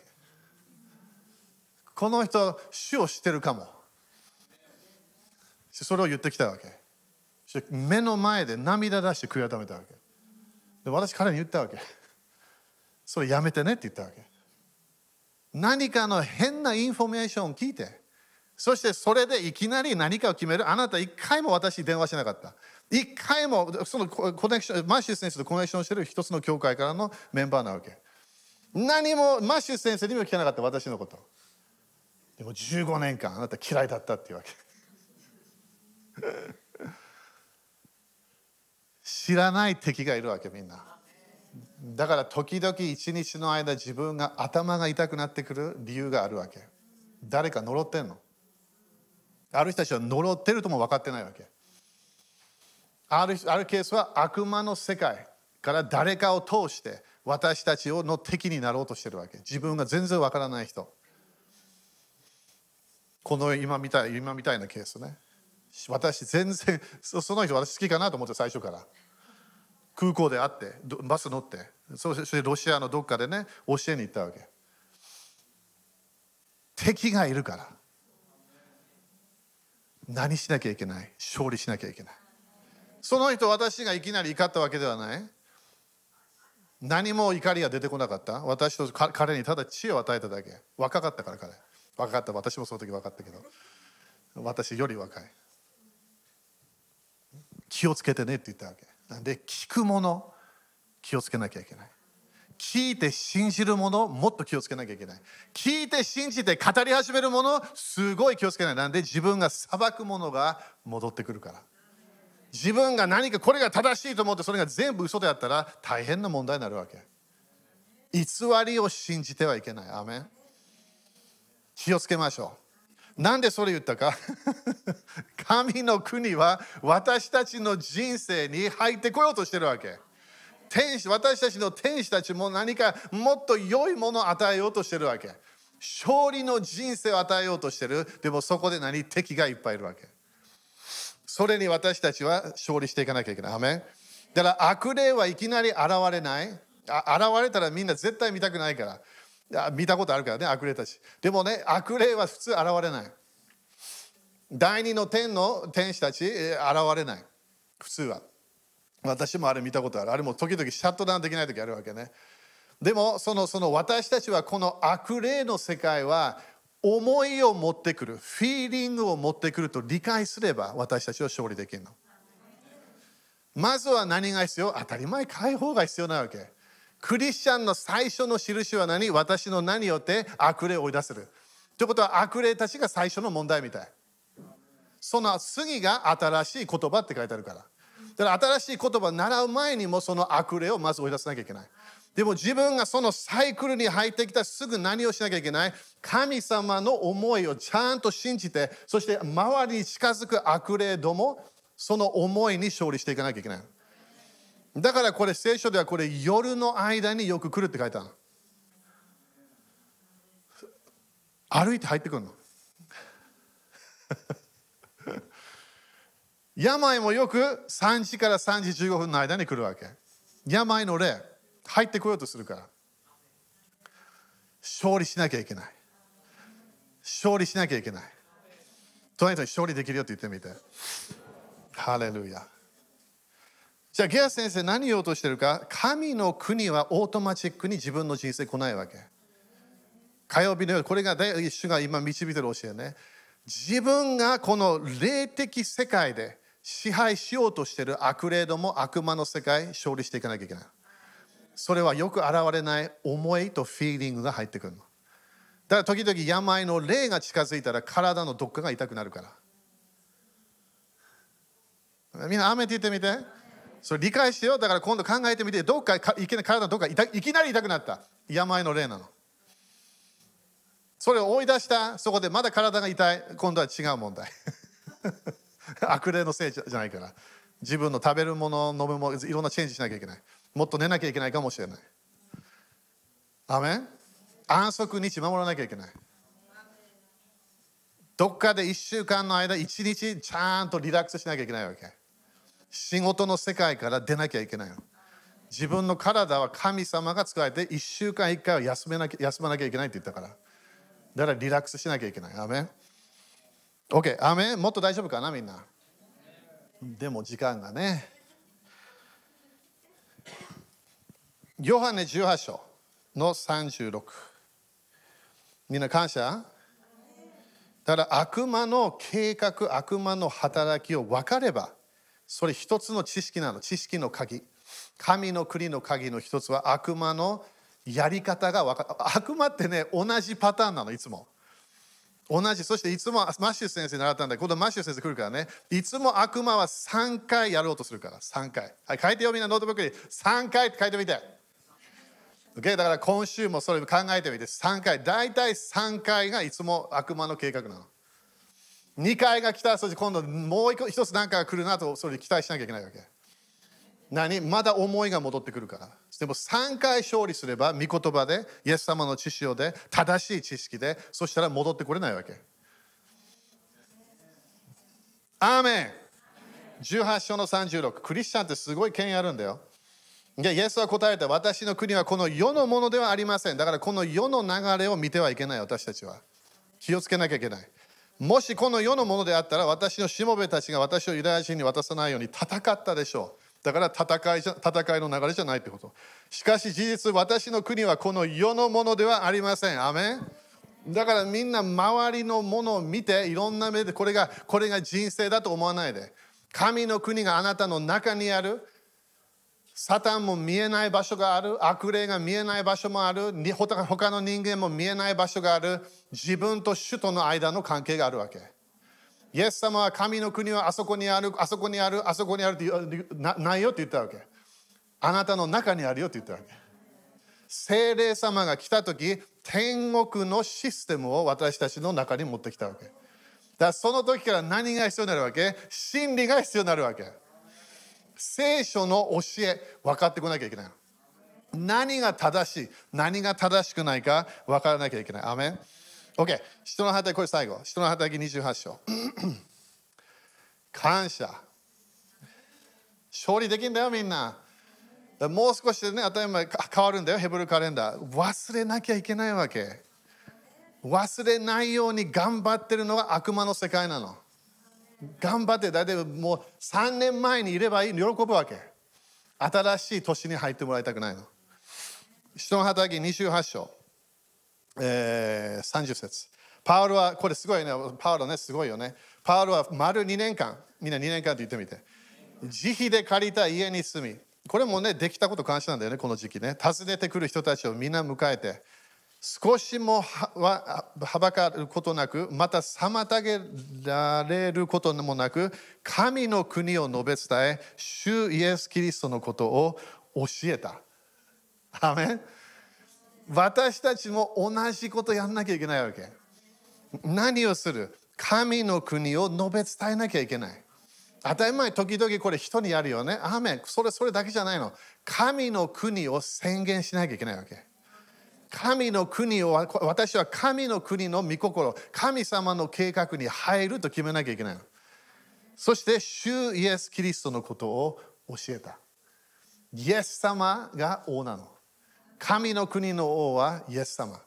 この人主を知ってるかも。それを言ってきたわけ。目の前で涙出して悔い改めたわけ。で私彼に言ったわけ。それやめてねって言ったわけ。何かの変なインフォメーションを聞いてそしてそれでいきなり何かを決める。あなた一回も私に電話しなかった。一回もそのコネクション、マッシュ先生とコネクションしてる一つの教会からのメンバーなわけ。何もマッシュ先生にも聞かなかった私のこと。でも15年間あなた嫌いだったっていうわけ。知らない敵がいるわけみんな。だから時々一日の間自分が頭が痛くなってくる理由があるわけ。誰か呪ってんのある人たちは呪ってるとも分かってないわけ。あるあるケースは悪魔の世界から誰かを通して私たちをの敵になろうとしてるわけ。自分が全然分からない人。この今みたい今みたいなケースね。私全然その人私好きかなと思って最初から。空港で会ってバス乗ってそしてロシアのどっかでね教えに行ったわけ。敵がいるから。何しなきゃいけない？勝利しなきゃいけない。その人私がいきなり怒ったわけではない。何も怒りが出てこなかった。私と彼にただ知恵を与えただけ。若かったから彼。若かった。私もその時分かったけど。私より若い。気をつけてねって言ったわけ。なんで聞くもの気をつけなきゃいけない。聞いて信じるものもっと気をつけなきゃいけない。聞いて信じて語り始めるものすごい気をつけない。なんで自分が裁くものが戻ってくるから。自分が何かこれが正しいと思ってそれが全部嘘であったら大変な問題になるわけ。偽りを信じてはいけない。アメン。気をつけましょう。なんでそれ言ったか。神の国は私たちの人生に入ってこようとしてるわけ。天使私たちの天使たちも何かもっと良いものを与えようとしてるわけ勝利の人生を与えようとしてるでもそこで何？敵がいっぱいいるわけそれに私たちは勝利していかなきゃいけない。アメだから悪霊はいきなり現れない。現れたらみんな絶対見たくないから。見たことあるからね、悪霊たち。でもね、悪霊は普通現れない。第二の天の天使たち、現れない。普通は。私もあれ見たことある。あれも時々シャットダウンできない時あるわけね。でもそのその私たちはこの悪霊の世界は思いを持ってくる、フィーリングを持ってくると理解すれば私たちは勝利できるの。まずは何が必要？当たり前、解放が必要なわけ。クリスチャンの最初の印は何？私の何よって悪霊を追い出せる。ということは悪霊たちが最初の問題みたい。その次が新しい言葉って書いてあるから。だから新しい言葉を習う前にもその悪霊をまず追い出さなきゃいけない。でも自分がそのサイクルに入ってきたすぐ何をしなきゃいけない。神様の思いをちゃんと信じてそして周りに近づく悪霊どもその思いに勝利していかなきゃいけない。だからこれ聖書ではこれ夜の間によく来るって書いてある歩いて入ってくるの。病もよく3時から3時15分の間に来るわけ。病の霊入ってこようとするから。勝利しなきゃいけない。勝利しなきゃいけない。隣人に勝利できるよって言ってみて。ハレルヤ。じゃあゲア先生何言おうとしてるか？神の国はオートマチックに自分の人生来ないわけ。火曜日の夜これが主が今導いてる教えね。自分がこの霊的世界で支配しようとしている悪霊ども悪魔の世界勝利していかなきゃいけないそれはよく現れない思いとフィーリングが入ってくるの。だから時々病の霊が近づいたら体のどっかが痛くなるから。みんな雨って言ってみて。それ理解してよ。だから今度考えてみて、どっかいきなり体どっかいきなり痛くなった。病の霊なの。それを追い出した、そこでまだ体が痛い。今度は違う問題。悪霊のせいじゃないから。自分の食べるもの、飲むもの、いろんなチェンジしなきゃいけない。もっと寝なきゃいけないかもしれない。アメン？安息日守らなきゃいけない。どっかで1週間の間、1日ちゃんとリラックスしなきゃいけないわけ。仕事の世界から出なきゃいけないの。自分の体は神様が使えて1週間1回は休めなきゃ休まなきゃいけないって言ったから。だからリラックスしなきゃいけない。アメン？?OK、アメンもっと大丈夫かなみんな？でも時間がね。ヨハネ18章の36。みんな感謝？ただ悪魔の計画、悪魔の働きを分かれば、それ一つの知識なの、知識の鍵。神の国の鍵の一つは悪魔のやり方が分かる。悪魔ってね、同じパターンなの、いつも。同じ、そしていつもマッシュ先生習ったんだけど、マッシュ先生来るからね、いつも悪魔は3回やろうとするから、3回。はい、書いてよ、みんなノートブックに。3回って書いてみて。Okay? だから今週もそれ考えてみて3回大体3回がいつも悪魔の計画なの2回が来たらそして今度もう一つ何かが来るなとそれ期待しなきゃいけないわけ何？まだ思いが戻ってくるからでも3回勝利すれば御言葉でイエス様の知識で正しい知識でそしたら戻ってこれないわけアーメン18章の36クリスチャンってすごい権威あるんだよで、イエスは答えた。私の国はこの世のものではありません。だからこの世の流れを見てはいけない、私たちは。気をつけなきゃいけない。もしこの世のものであったら、私のしもべたちが私をユダヤ人に渡さないように戦ったでしょう。だから戦いじゃ戦いの流れじゃないってこと。しかし事実私の国はこの世のものではありません。アメだからみんな周りのものを見ていろんな目でこれがこれが人生だと思わないで。神の国があなたの中にある。サタンも見えない場所がある。悪霊が見えない場所もある。他の人間も見えない場所がある。自分と主との間の関係があるわけ。イエス様は神の国はあそこにあるあそこにあるあそこにあるってなないよって言ったわけ。あなたの中にあるよって言ったわけ。精霊様が来た時天国のシステムを私たちの中に持ってきたわけ。だからその時から何が必要になるわけ？真理が必要になるわけ。聖書の教え分かってこなきゃいけない何が正しい何が正しくないか分からなきゃいけない。アメン。OK 人の働きこれ最後人の働き28章感謝勝利できんだよみんなもう少しでね、当たり前変わるんだよ、ヘブルカレンダー。忘れなきゃいけないわけ。忘れないように頑張ってるのが悪魔の世界なの。頑張って、だいたいもう3年前にいればいい、喜ぶわけ。新しい年に入ってもらいたくないの。人の働き28章、えー、30節パウロは、これすごいね、パウロね、すごいよね。パウロは丸2年間、みんな2年間って言ってみて。自費で借りた家に住み、これもね、できたこと感謝なんだよね、この時期ね。訪ねてくる人たちをみんな迎えて、少しもはばかることなく、また妨げられることもなく、神の国を述べ伝え、主イエス・キリストのことを教えた。アメン私たちも同じことやんなきゃいけないわけ。何をする？神の国を述べ伝えなきゃいけない。当たり前、時々これ人にやるよね。アーメン。それ、それだけじゃないの。神の国を宣言しなきゃいけないわけ。神の国を、私は神の国の御心、神様の計画に入ると決めなきゃいけないの。そして、主イエス・キリストのことを教えた。イエス様が王なの。神の国の王はイエス様。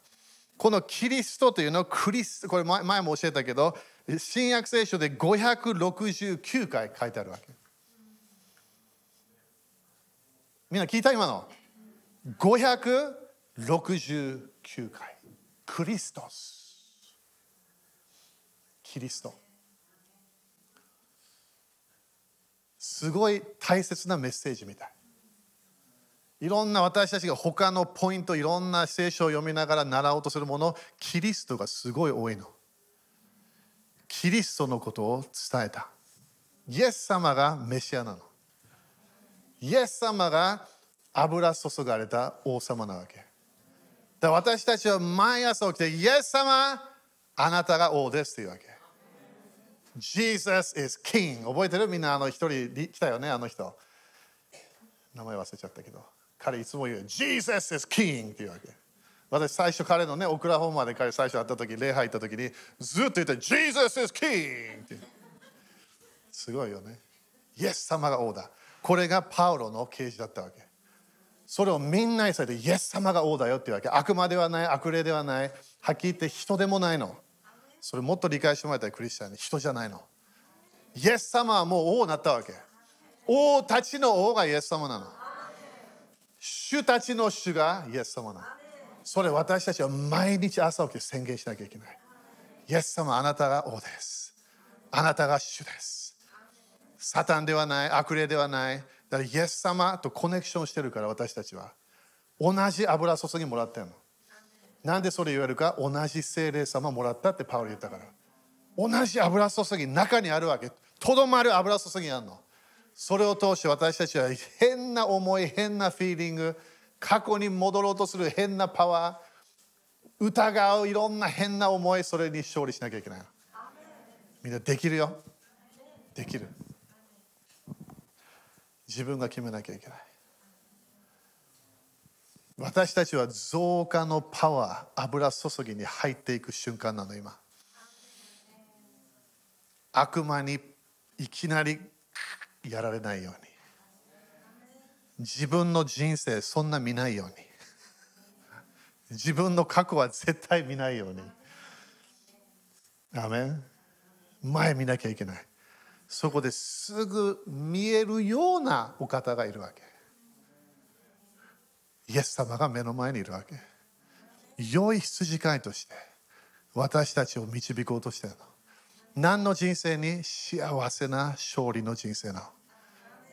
このキリストというのはクリス、これ前も教えたけど、新約聖書で569回書いてあるわけ。みんな聞いた今の ?569 回。クリストス。キリスト。すごい大切なメッセージみたい。いろんな私たちが他のポイント、いろんな聖書を読みながら習おうとするもの、キリストがすごい多いの。キリストのことを伝えた。イエス様がメシアなの。イエス様が油注がれた王様なわけ。だ私たちは毎朝起きて、イエス様、あなたが王ですというわけ。Jesus is King。覚えてる？みんなあの一人来たよね、あの人。名前忘れちゃったけど。彼いつも言う、Jesus is King っていうわけ。私最初彼のね、オクラホーマで彼最初会った時、礼拝行った時にずっと言って、Jesus is King! ってすごいよね。イエス様が王だ。これがパウロの啓示だったわけ。それをみんなにされて、イエス様が王だよっていうわけ。悪魔ではない、悪霊ではない、はっきり言って人でもないの。それもっと理解してもらいたいクリスチャンに人じゃないの。イエス様はもう王になったわけ。王たちの王がイエス様なの。主たちの主がイエス様なの。それ私たちは毎日朝起きて宣言しなきゃいけない。イエス様、あなたが王です。あなたが主です。サタンではない、悪霊ではない。だからイエス様とコネクションしてるから私たちは。同じ油注ぎもらってるの。なんでそれ言えるか？同じ精霊様もらったってパウロ言ったから。同じ油注ぎ中にあるわけ。とどまる油注ぎあるの。それを通して私たちは変な思い、変なフィーリング、過去に戻ろうとする変なパワー疑ういろんな変な思いそれに勝利しなきゃいけない。みんなできるよ。できる。自分が決めなきゃいけない。私たちは増加のパワー油注ぎに入っていく瞬間なの今。悪魔にいきなりやられないように。自分の人生そんな見ないように。自分の過去は絶対見ないように。アメン。前見なきゃいけない。そこですぐ見えるようなお方がいるわけ。イエス様が目の前にいるわけ。良い羊飼いとして私たちを導こうとしてるの。何の人生に幸せな勝利の人生なの？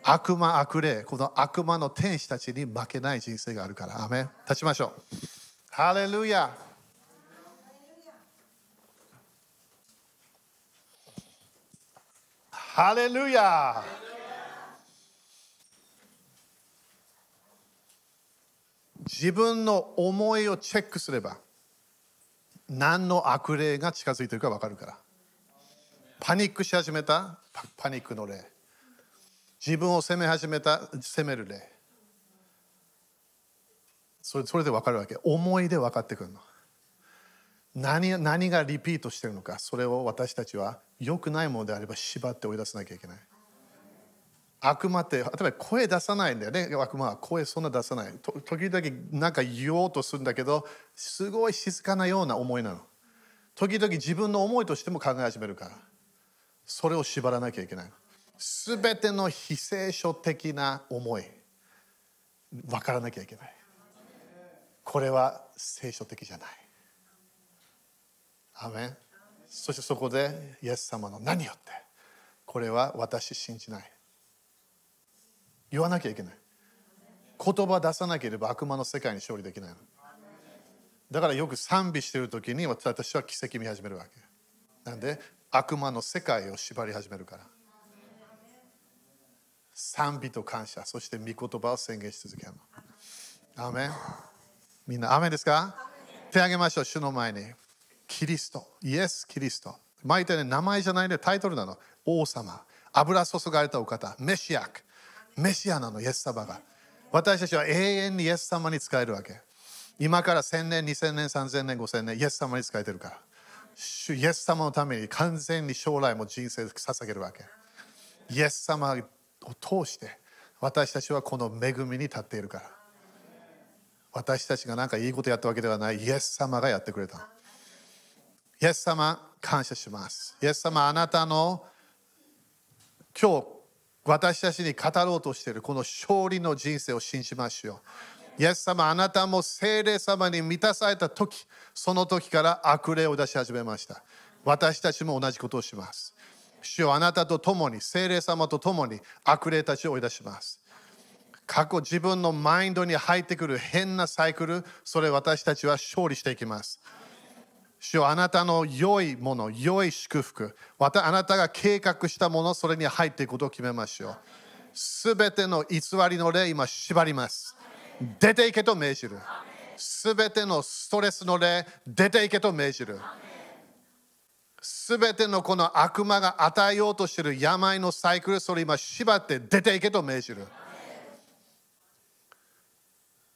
悪魔悪霊この悪魔の天使たちに負けない人生があるから。アメン。立ちましょう。ハレルヤ。ハレルヤ。自分の思いをチェックすれば何の悪霊が近づいてるか分かるから。パニックし始めた？パニックの霊自分を責め始めた？責める霊それそれで分かるわけ。思いで分かってくるの。何何がリピートしてるのか。それを私たちは良くないものであれば縛って追い出さなきゃいけない。悪魔って例えば声出さないんだよね。悪魔は。声そんな出さない。時々なんか言おうとするんだけどすごい静かなような思いなの。時々自分の思いとしても考え始めるから。それを縛らなきゃいけない。すべての非聖書的な思い分からなきゃいけない。これは聖書的じゃない。アメン。そしてそこでイエス様の何よって。これは私信じない。言わなきゃいけない。言葉出さなければ悪魔の世界に勝利できないの。だからよく賛美してる時に私は奇跡見始めるわけ。なんで？悪魔の世界を縛り始めるから。賛美と感謝そして御言葉を宣言し続けるの。アメみんなアメですか？手挙げましょう主の前に。キリスト。イエス・キリスト。前言った名前じゃないでタイトルなの。王様。油注がれたお方。メシアク。メシアなのイエス様が。私たちは永遠にイエス様に使えるわけ。今から1000年2000年3000年5000年イエス様に使えてるから。主イエス様のために完全に将来も人生を捧げるわけ。イエス様を通して私たちはこの恵みに立っているから。私たちが何かいいことやったわけではない。イエス様がやってくれた。イエス様感謝します。イエス様あなたの今日私たちに語ろうとしているこの勝利の人生を信じましょう。イエス様あなたも聖霊様に満たされた時その時から悪霊を出し始めました。私たちも同じことをします。主よあなたと共に聖霊様と共に悪霊たちを追い出します。過去自分のマインドに入ってくる変なサイクルそれ私たちは勝利していきます。主よあなたの良いもの良い祝福またあなたが計画したものそれに入っていくことを決めましょうすべての偽りの霊今縛ります。出ていけと命じるすべてのストレスの霊出ていけと命じるすべてのこの悪魔が与えようとしている病のサイクル、それ今縛って出ていけと命じる。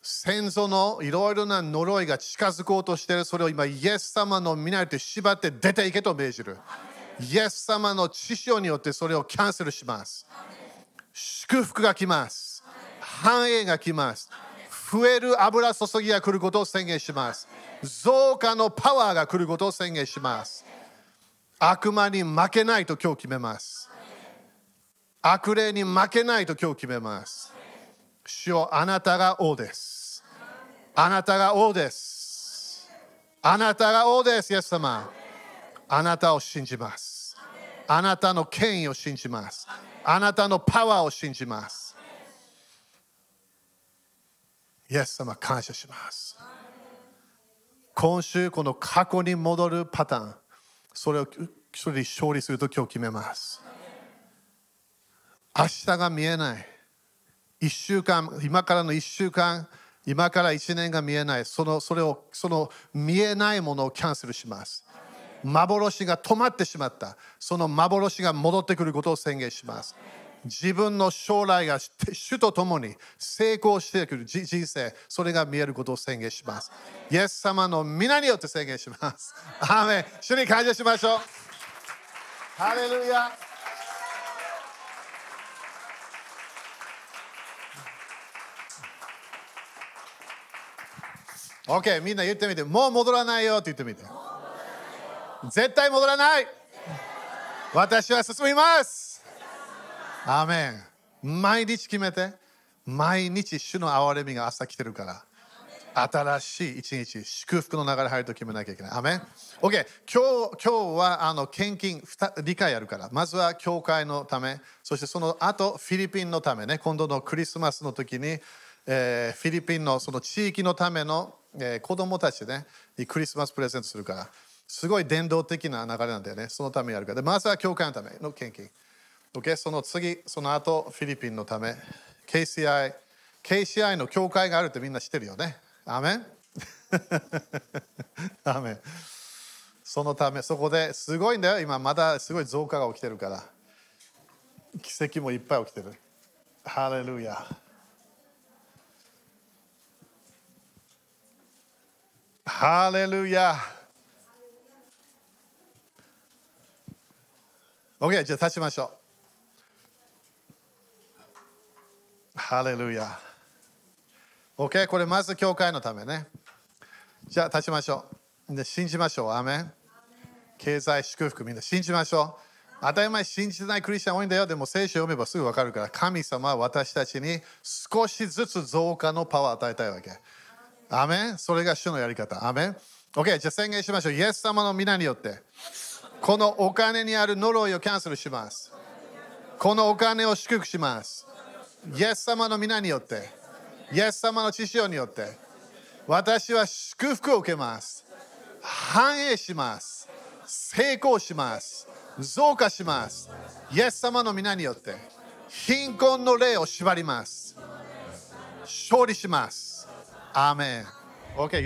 先祖のいろいろな呪いが近づこうとしている、それを今、イエス様の見ないで縛って出ていけと命じる。イエス様の知性によってそれをキャンセルします。祝福が来ます。繁栄が来ます。増える油注ぎが来ることを宣言します。増加のパワーが来ることを宣言します。悪魔に負けないと今日決めます。悪霊に負けないと今日決めます。主よあなたが王です。あなたが王です。あなたが王です、イエス様。あなたを信じます。あなたの権威を信じます。あなたのパワーを信じます。イエス様、感謝します。今週、この過去に戻るパターン。それをそれで勝利すると今日決めます。明日が見えない。1週間今からの1週間今から1年が見えない。そのそれをその見えないものをキャンセルします。幻が止まってしまった。その幻が戻ってくることを宣言します。自分の将来が主と共に成功してくる人生、それが見えることを宣言します。イエス様の皆によって宣言します。アーメン。主に感謝しましょう。ハレルヤ。OK みんな言ってみて。もう戻らないよって言ってみて。絶対戻らない。私は進みます。アメン毎日決めて毎日主の憐れみが朝来てるから新しい一日祝福の流れ入ると決めなきゃいけない。アメン ?OK 今日今日はあの献金理解あるからまずは教会のためそしてその後フィリピンのためね今度のクリスマスの時に、えー、フィリピンのその地域のための、えー、子供たちねクリスマスプレゼントするからすごい伝統的な流れなんだよねそのためやるからでまずは教会のための献金 OK その次その後フィリピンのため KCI KCI の教会があるってみんな知ってるよね？アメン？アメン。そのためそこですごいんだよ。今まだすごい増加が起きてるから。奇跡もいっぱい起きてる。ハレルヤ。ハレルヤ。OK じゃあ立ちましょう。ハレルヤ OK? これまず教会のためね。じゃあ立ちましょう。で信じましょう。アメン。経済祝福みんな信じましょう。当たり前信じてないクリスチャン多いんだよ。でも聖書読めばすぐ分かるから、神様は私たちに少しずつ増加のパワーを与えたいわけ。アメンそれが主のやり方。アメン ?OK、じゃあ宣言しましょう。イエス様の皆によって、このお金にある呪いをキャンセルします。このお金を祝福します。イエス様の皆によって。イエス様の知識によって私は祝福を受けます。繁栄します。成功します。増加します。イエス様の皆によって貧困の霊を縛ります。勝利します。アーメン。OK